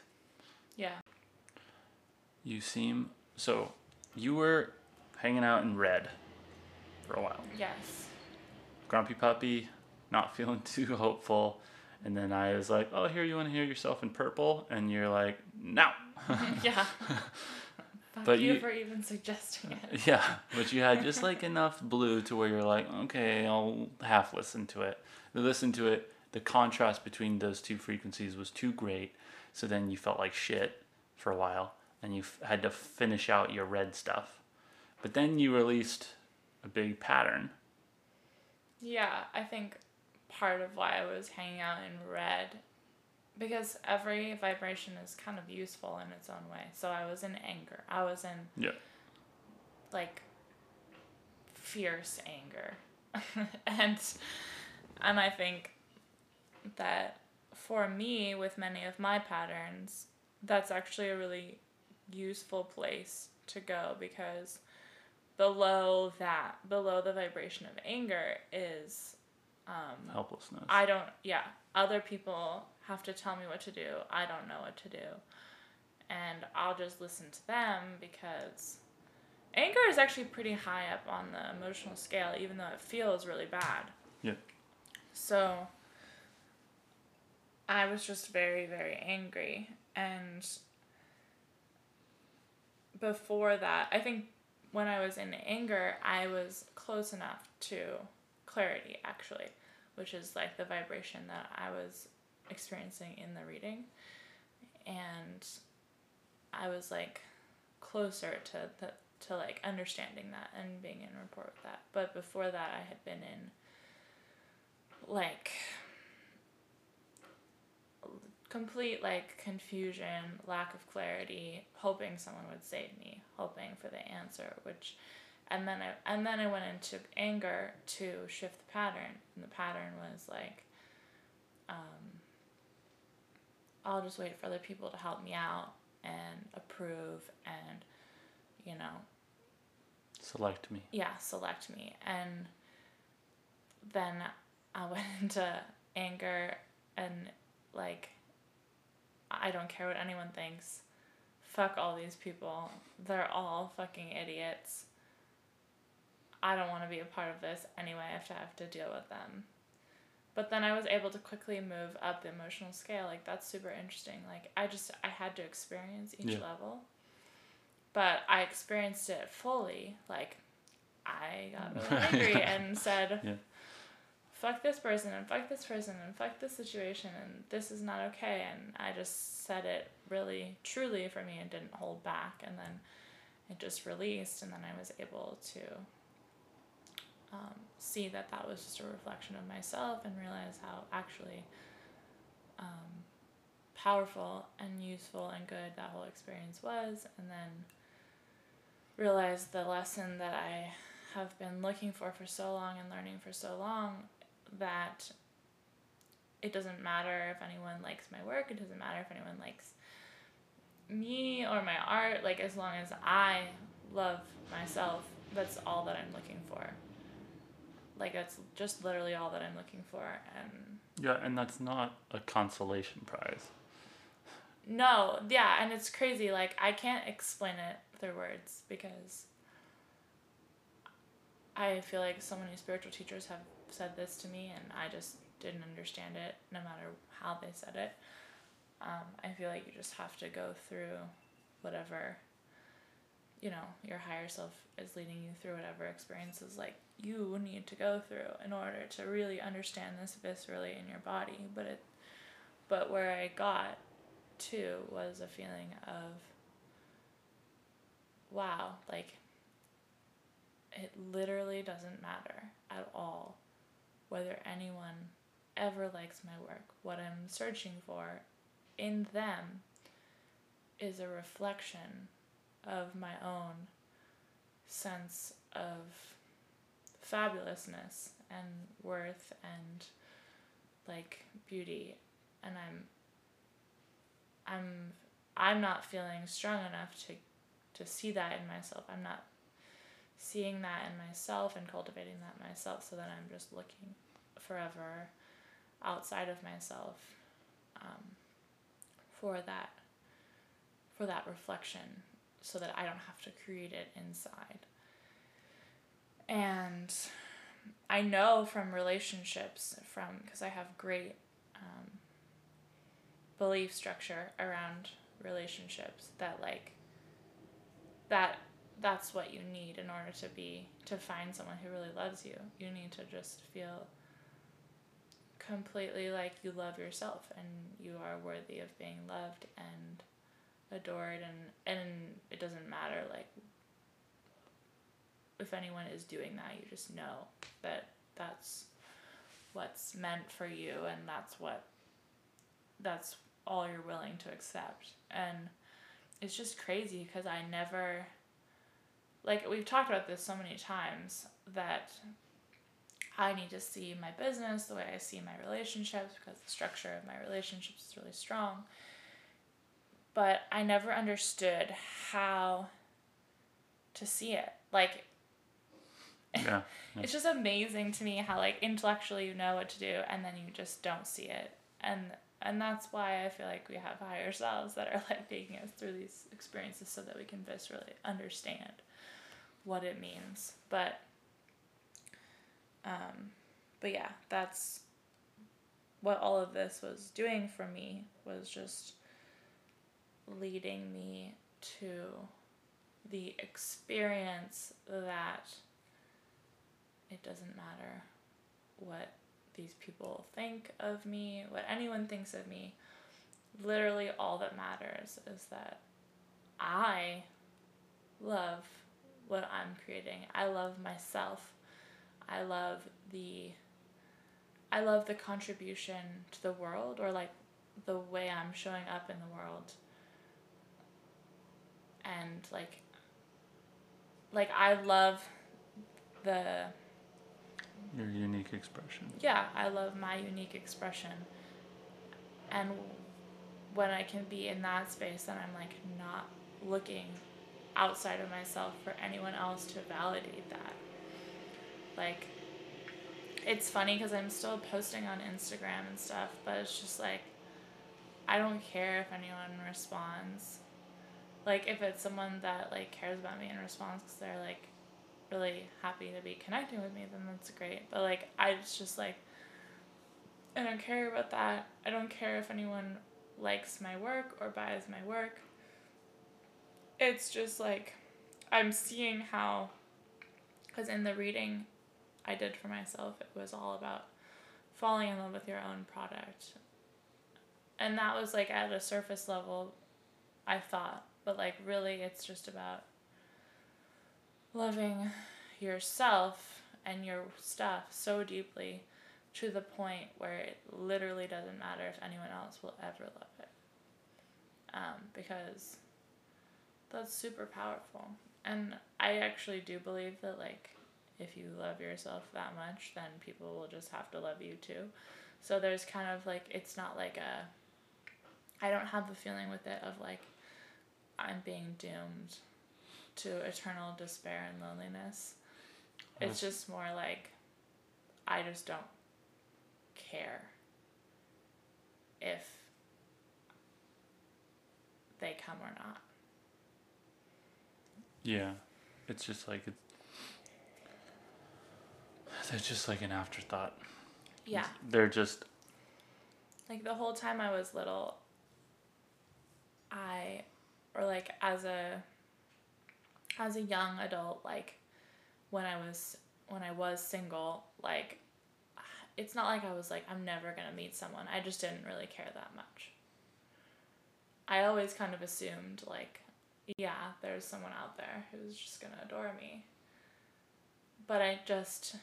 You seem, so you were hanging out in red for a while. Yes. Grumpy Puppy, not <laughs> feeling too hopeful. And then I was like, oh, here, you want to hear yourself in purple? And you're like, no. <laughs> yeah. <laughs> Fuck But you, you- for even suggesting it. yeah, but you had just like enough blue to where you're like, okay, I'll half listen to it. To listen to it, the contrast between those two frequencies was too great. So then you felt like shit for a while and you f- had to finish out your red stuff. But then you released a big pattern. Yeah, I think part of why I was hanging out in red because every vibration is kind of useful in its own way. So I was in anger. I was in Yeah. like fierce anger. <laughs> and and I think that for me with many of my patterns, that's actually a really useful place to go because below that, below the vibration of anger is um Helplessness. I don't, yeah, other people have to tell me what to do. I don't know what to do. And I'll just listen to them because anger is actually pretty high up on the emotional scale, even though it feels really bad. Yeah. So I was just very, very angry. And before that, I think when I was in anger, I was close enough to clarity, actually, which is like the vibration that I was experiencing in the reading. And I was like closer to the, to like understanding that and being in rapport with that. But before that, I had been in like complete like confusion, lack of clarity, hoping someone would save me, hoping for the answer, which and then I and then I went into anger to shift the pattern. And the pattern was like um I'll just wait for other people to help me out and approve and you know Select me. yeah, select me. And then I <laughs> went into anger and like I don't care what anyone thinks. Fuck all these people. They're all fucking idiots. I don't want to be a part of this anyway. if I have to have to deal with them. But then I was able to quickly move up the emotional scale. Like that's super interesting. Like I just I had to experience each Yeah. level. But I experienced it fully. Like I got <laughs> really angry and said, Yeah. Fuck this person and fuck this person and fuck this situation and this is not okay. And I just said it really truly for me and didn't hold back. And then it just released. And then I was able to um, see that that was just a reflection of myself and realize how actually um, powerful and useful and good that whole experience was. And then realize the lesson that I have been looking for for so long and learning for so long that it doesn't matter if anyone likes my work, it doesn't matter if anyone likes me or my art, like as long as I love myself, that's all that I'm looking for. Like that's just literally all that I'm looking for and Yeah, and that's not a consolation prize. no, yeah, and it's crazy. Like I can't explain it through words because I feel like so many spiritual teachers have said this to me, and I just didn't understand it, no matter how they said it. Um, I feel like you just have to go through whatever, you know, your higher self is leading you through whatever experiences like you need to go through in order to really understand this viscerally in your body. But it, but where I got to was a feeling of, wow, like it literally doesn't matter at all whether anyone ever likes my work. What I'm searching for in them is a reflection of my own sense of fabulousness and worth and like beauty and I'm I'm I'm not feeling strong enough to to see that in myself. I'm not seeing that in myself and cultivating that myself so that I'm just looking forever outside of myself um, for that for that reflection so that I don't have to create it inside. And I know from relationships, from because I have great um, belief structure around relationships that like that that's what you need in order to be to find someone who really loves you. You need to just feel completely like you love yourself and you are worthy of being loved and adored and and it doesn't matter like if anyone is doing that you just know that that's what's meant for you and that's what that's all you're willing to accept. And it's just crazy because I never like we've talked about this so many times that I need to see my business the way I see my relationships because the structure of my relationships is really strong. But I never understood how to see it. Like, <laughs> Yeah. yeah. it's just amazing to me how like intellectually you know what to do and then you just don't see it. And and that's why I feel like we have higher selves that are <laughs> like taking us through these experiences so that we can viscerally understand what it means. But um, but yeah, that's what all of this was doing for me was just leading me to the experience that it doesn't matter what these people think of me, what anyone thinks of me. Literally, all that matters is that I love what I'm creating. I love myself. I love the I love the contribution to the world or like the way I'm showing up in the world. And like like I love the Your unique expression. yeah, I love my unique expression. And when I can be in that space, then I'm like not looking outside of myself for anyone else to validate that. Like, it's funny because I'm still posting on Instagram and stuff, but it's just like, I don't care if anyone responds. Like, if it's someone that like cares about me and responds because they're like really happy to be connecting with me, then that's great. But like, I just like, I don't care about that. I don't care if anyone likes my work or buys my work. It's just like, I'm seeing how, because in the reading I did for myself, it was all about falling in love with your own product. And that was like at a surface level, I thought. But like, really, it's just about loving yourself and your stuff so deeply to the point where it literally doesn't matter if anyone else will ever love it. Um, because that's super powerful. And I actually do believe that, like, if you love yourself that much, then people will just have to love you too. So there's kind of like, it's not like a, I don't have the feeling with it of like, I'm being doomed to eternal despair and loneliness. It's just more like, I just don't care if they come or not. Yeah, it's just like it's. They're just like an afterthought. Yeah. They're just Like the whole time I was little, I, or like as a, as a young adult, like when I was when I was single, like it's not like I was like I'm never gonna meet someone. I just didn't really care that much. I always kind of assumed like, yeah, there's someone out there who's just gonna adore me. But I just,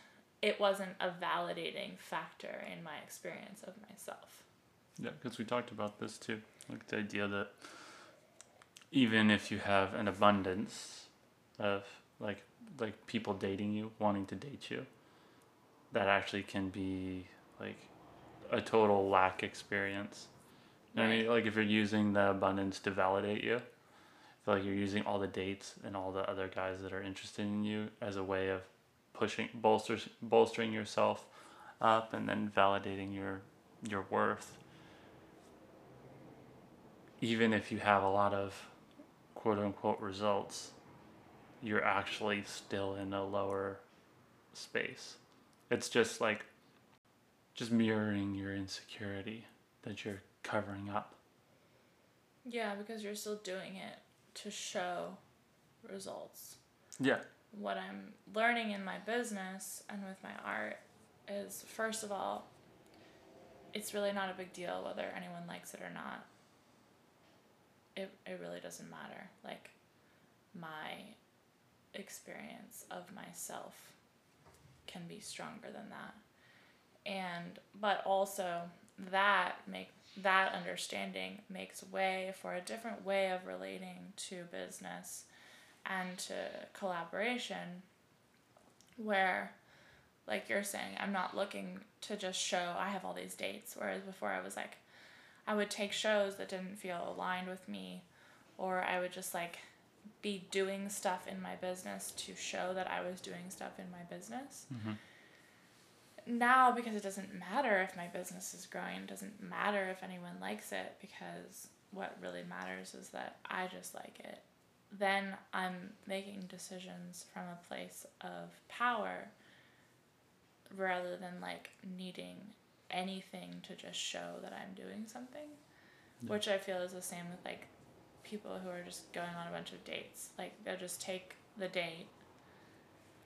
it wasn't a validating factor in my experience of myself. Yeah, because we talked about this too. Like the idea that even if you have an abundance of like like people dating you, wanting to date you, that actually can be like a total lack experience. What I mean, like if you're using the abundance to validate you, I feel like you're using all the dates and all the other guys that are interested in you as a way of pushing bolsters bolstering yourself up and then validating your your worth even if you have a lot of quote unquote results, you're actually still in a lower space. It's just like just mirroring your insecurity that you're covering up. Yeah, because you're still doing it to show results. Yeah. What I'm learning in my business and with my art is first of all, it's really not a big deal whether anyone likes it or not. It it really doesn't matter. Like my experience of myself can be stronger than that. And but also that make that understanding makes way for a different way of relating to business and to collaboration where like you're saying i'm not looking to just show i have all these dates whereas before i was like i would take shows that didn't feel aligned with me or i would just like be doing stuff in my business to show that i was doing stuff in my business Mhm. now because it doesn't matter if my business is growing it doesn't matter if anyone likes it because what really matters is that i just like it then i'm making decisions from a place of power rather than like needing anything to just show that i'm doing something Yeah. which i feel is the same with like people who are just going on a bunch of dates. Like they'll just take the date.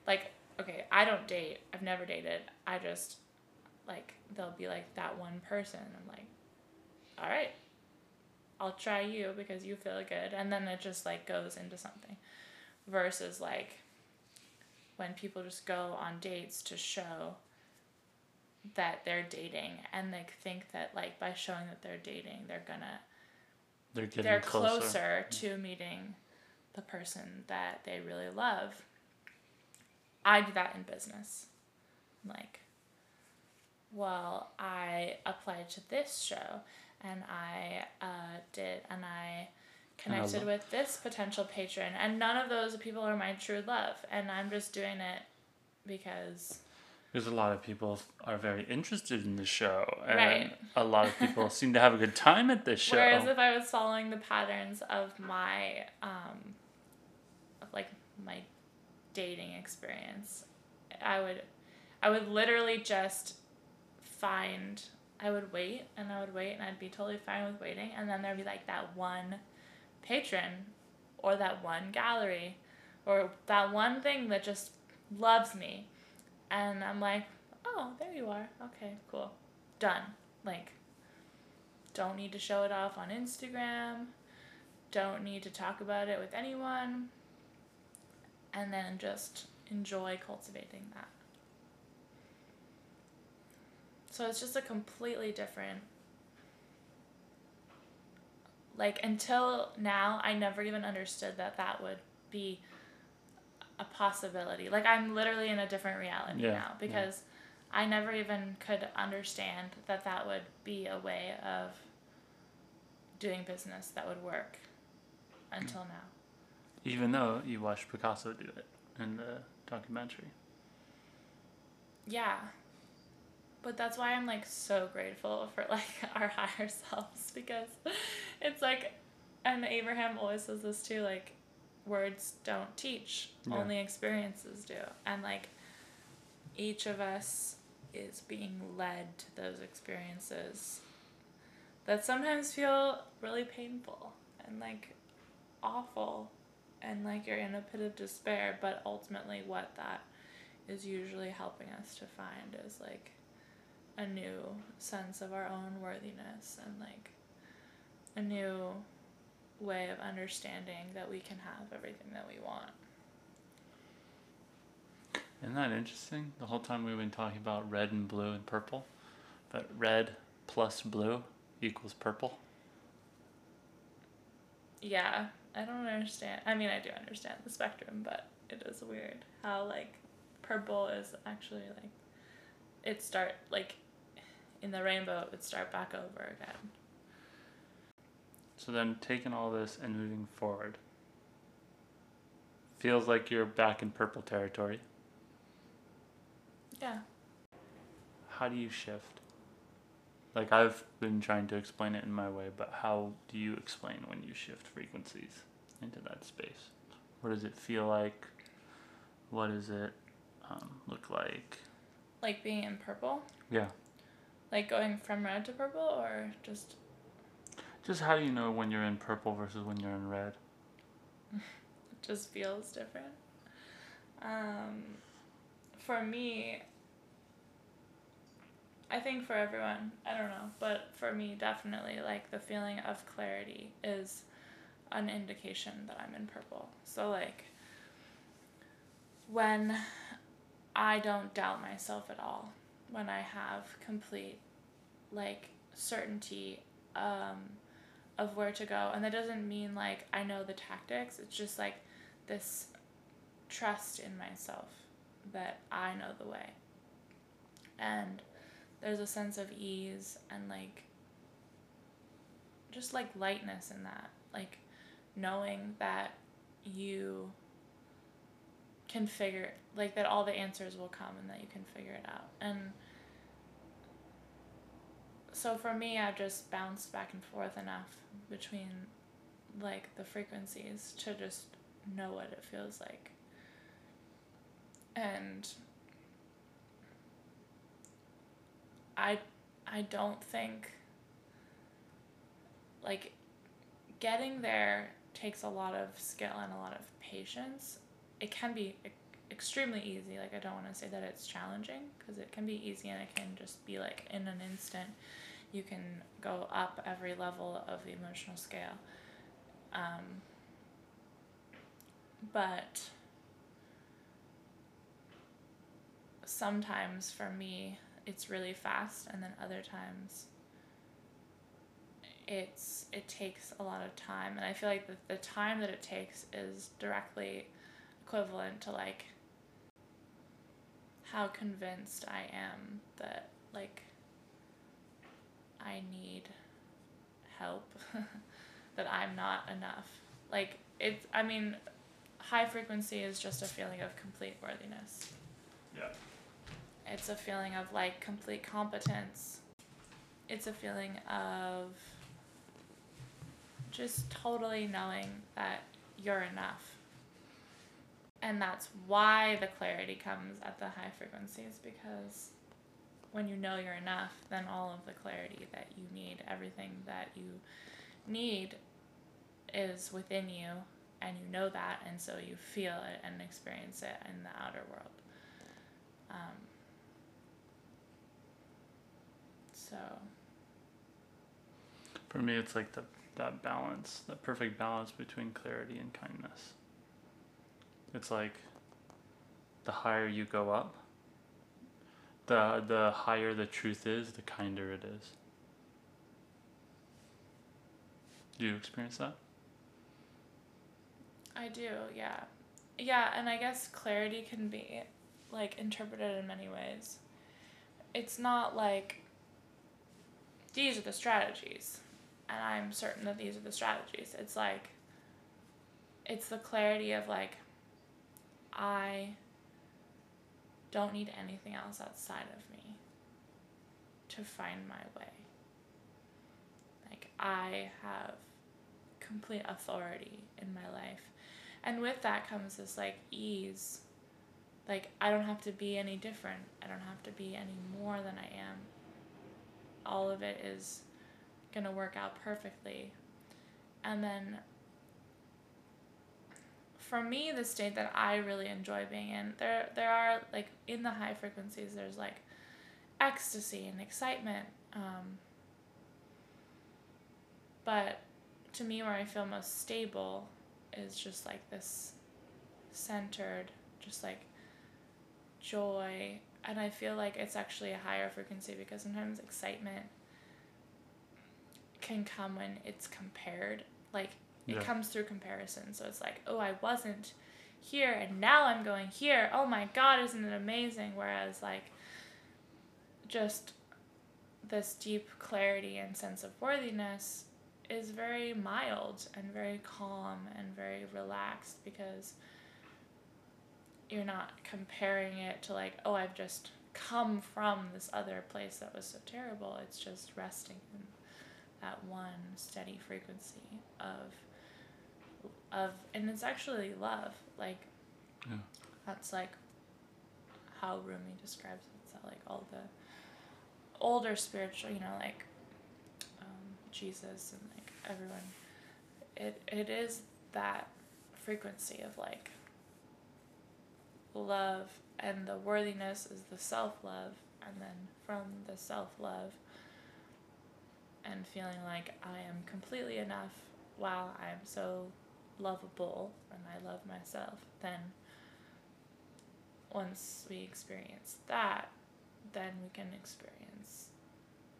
Like okay i don't date. I've never dated. I just like they'll be like that one person. I'm like all right i'll try you because you feel good and then it just like goes into something versus like when people just go on dates to show that they're dating and like think that like by showing that they're dating they're gonna They're getting they're closer. closer mm. to meeting the person that they really love. I do that in business. Like, well, I applied to this show and I uh, did, and I connected lo- with this potential patron, and none of those people are my true love, and I'm just doing it because Because a lot of people are very interested in the show, and Right. a lot of people seem to have a good time at this show. Whereas if I was following the patterns of my um of like my dating experience, I would I would literally just find I would wait and I would wait and I'd be totally fine with waiting and then there'd be like that one patron or that one gallery or that one thing that just loves me and I'm like, "Oh, there you are. Okay, cool. Done." Like don't need to show it off on Instagram, don't need to talk about it with anyone, and then just enjoy cultivating that. So it's just a completely different. Like, until now, I never even understood that that would be a possibility. Like, I'm literally in a different reality Yeah, now yeah. because I never even could understand that that would be a way of doing business that would work until mm. now. Even though you watched Picasso do it in the documentary. Yeah. But that's why I'm like so grateful for <laughs> like our higher selves because it's like and Abraham always says this too, like words don't teach, Yeah. only experiences do. And like each of us is being led to those experiences that sometimes feel really painful and like awful and like you're in a pit of despair, but ultimately what that is usually helping us to find is like a new sense of our own worthiness and like a new way of understanding that we can have everything that we want. Isn't that interesting? The whole time we've been talking about red and blue and purple, but red plus blue equals purple. Yeah, I don't understand. I mean, I do understand the spectrum, but it is weird how like purple is actually like it start like in the rainbow it would start back over again. So then, taking all this and moving forward, feels like you're back in purple territory. Yeah. How do you shift? Like I've been trying to explain it in my way, but how do you explain when you shift frequencies into that space? What does it feel like? What does it um, look like? Like being in purple? Yeah. Like going from red to purple or just Just how do you know when you're in purple versus when you're in red? <laughs> it just feels different. Um, for me, I think for everyone, I don't know, but for me, definitely, like the feeling of clarity is an indication that I'm in purple. So, like, when I don't doubt myself at all, when I have complete, like, certainty um, of where to go, and that doesn't mean like I know the tactics, it's just like this trust in myself that I know the way. And there's a sense of ease and like just like lightness in that. Like knowing that you can figure like that all the answers will come and that you can figure it out. And so for me I've just bounced back and forth enough between like the frequencies to just know what it feels like. And I I don't think like getting there takes a lot of skill and a lot of patience. It can be extremely easy. Like I don't want to say that it's challenging because it can be easy and it can just be like in an instant you can go up every level of the emotional scale. Um, but sometimes for me it's really fast and then other times it's it takes a lot of time and i feel like the, the time that it takes is directly equivalent to like how convinced i am that like i need help <laughs> that i'm not enough like it's i mean high frequency is just a feeling of complete worthiness Yeah. it's a feeling of like complete competence. It's a feeling of just totally knowing that you're enough. And that's why the clarity comes at the high frequencies because when you know you're enough, then all of the clarity that you need, everything that you need is within you and you know that and so you feel it and experience it in the outer world. Um, so For me, it's like the that balance, that perfect balance between clarity and kindness. It's like the higher you go up, the the higher the truth is, the kinder it is. Do you experience that? I do, yeah. Yeah, and I guess clarity can be like interpreted in many ways. It's not like these are the strategies and I'm certain that these are the strategies. It's like it's the clarity of like I don't need anything else outside of me to find my way. Like I have complete authority in my life. And with that comes this like ease. Like I don't have to be any different. I don't have to be any more than I am. All of it is going to work out perfectly. And then for me the state that I really enjoy being in, there there are like in the high frequencies there's like ecstasy and excitement. Um, but to me, where I feel most stable is just like this centered, just like joy. And I feel like it's actually a higher frequency because sometimes excitement can come when it's compared. Like it Yeah. comes through comparison. So it's like, oh, I wasn't here and now I'm going here. Oh my God, isn't it amazing? Whereas, like, just this deep clarity and sense of worthiness is very mild and very calm and very relaxed because you're not comparing it to like oh i've just come from this other place that was so terrible it's just resting in that one steady frequency of of and it's actually love like Yeah. that's like how rumi describes it it's that like all the older spiritual you know like um, jesus and like everyone it it is that frequency of like love and the worthiness is the self-love and then from the self-love and feeling like i am completely enough wow i am so lovable and i love myself then once we experience that then we can experience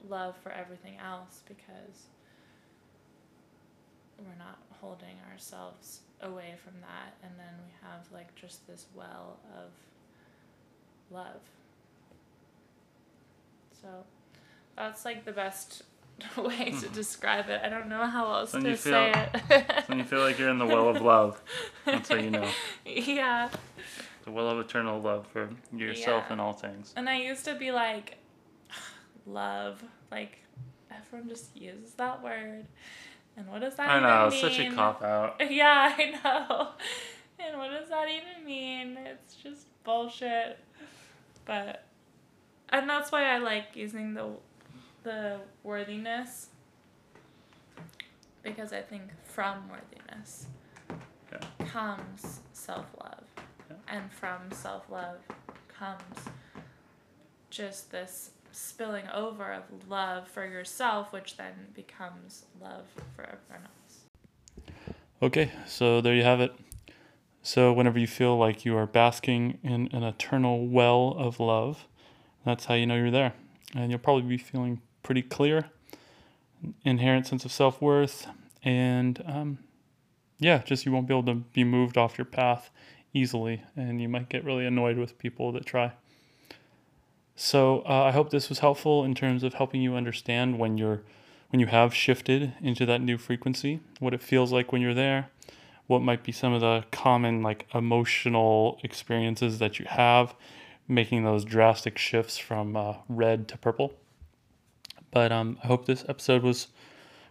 love for everything else because we're not holding ourselves away from that. And then we have like just this well of love. So that's like the best <laughs> way to hmm. describe it i don't know how else When to you say it <laughs> When you feel like you're in the well of love, that's how you know. <laughs> yeah The well of eternal love for yourself Yeah. and all things. And I used to be like, <sighs> love. Like, everyone just uses that word. And what does that I even know, mean? it's such a cop out. Yeah, I know. And what does that even mean? It's just bullshit. But, and that's why I like using the, the worthiness. Because I think from worthiness Yeah. comes self love. Yeah. And from self love comes just this spilling over of love for yourself, which then becomes love for everyone else. Okay, so there you have it. So, whenever you feel like you are basking in an eternal well of love, that's how you know you're there. And you'll probably be feeling pretty clear, inherent sense of self worth, and um, yeah, just you won't be able to be moved off your path easily, and you might get really annoyed with people that try. So, uh, I hope this was helpful in terms of helping you understand when you're when you have shifted into that new frequency, what it feels like when you're there, what might be some of the common like emotional experiences that you have, making those drastic shifts from uh, red to purple. But um, I hope this episode was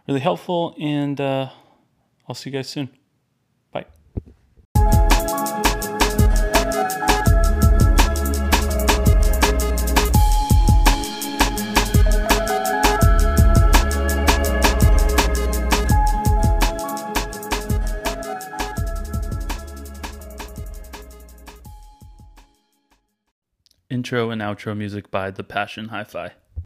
really helpful, and uh, I'll see you guys soon. Bye. Intro and outro music by The Passion Hi Fi.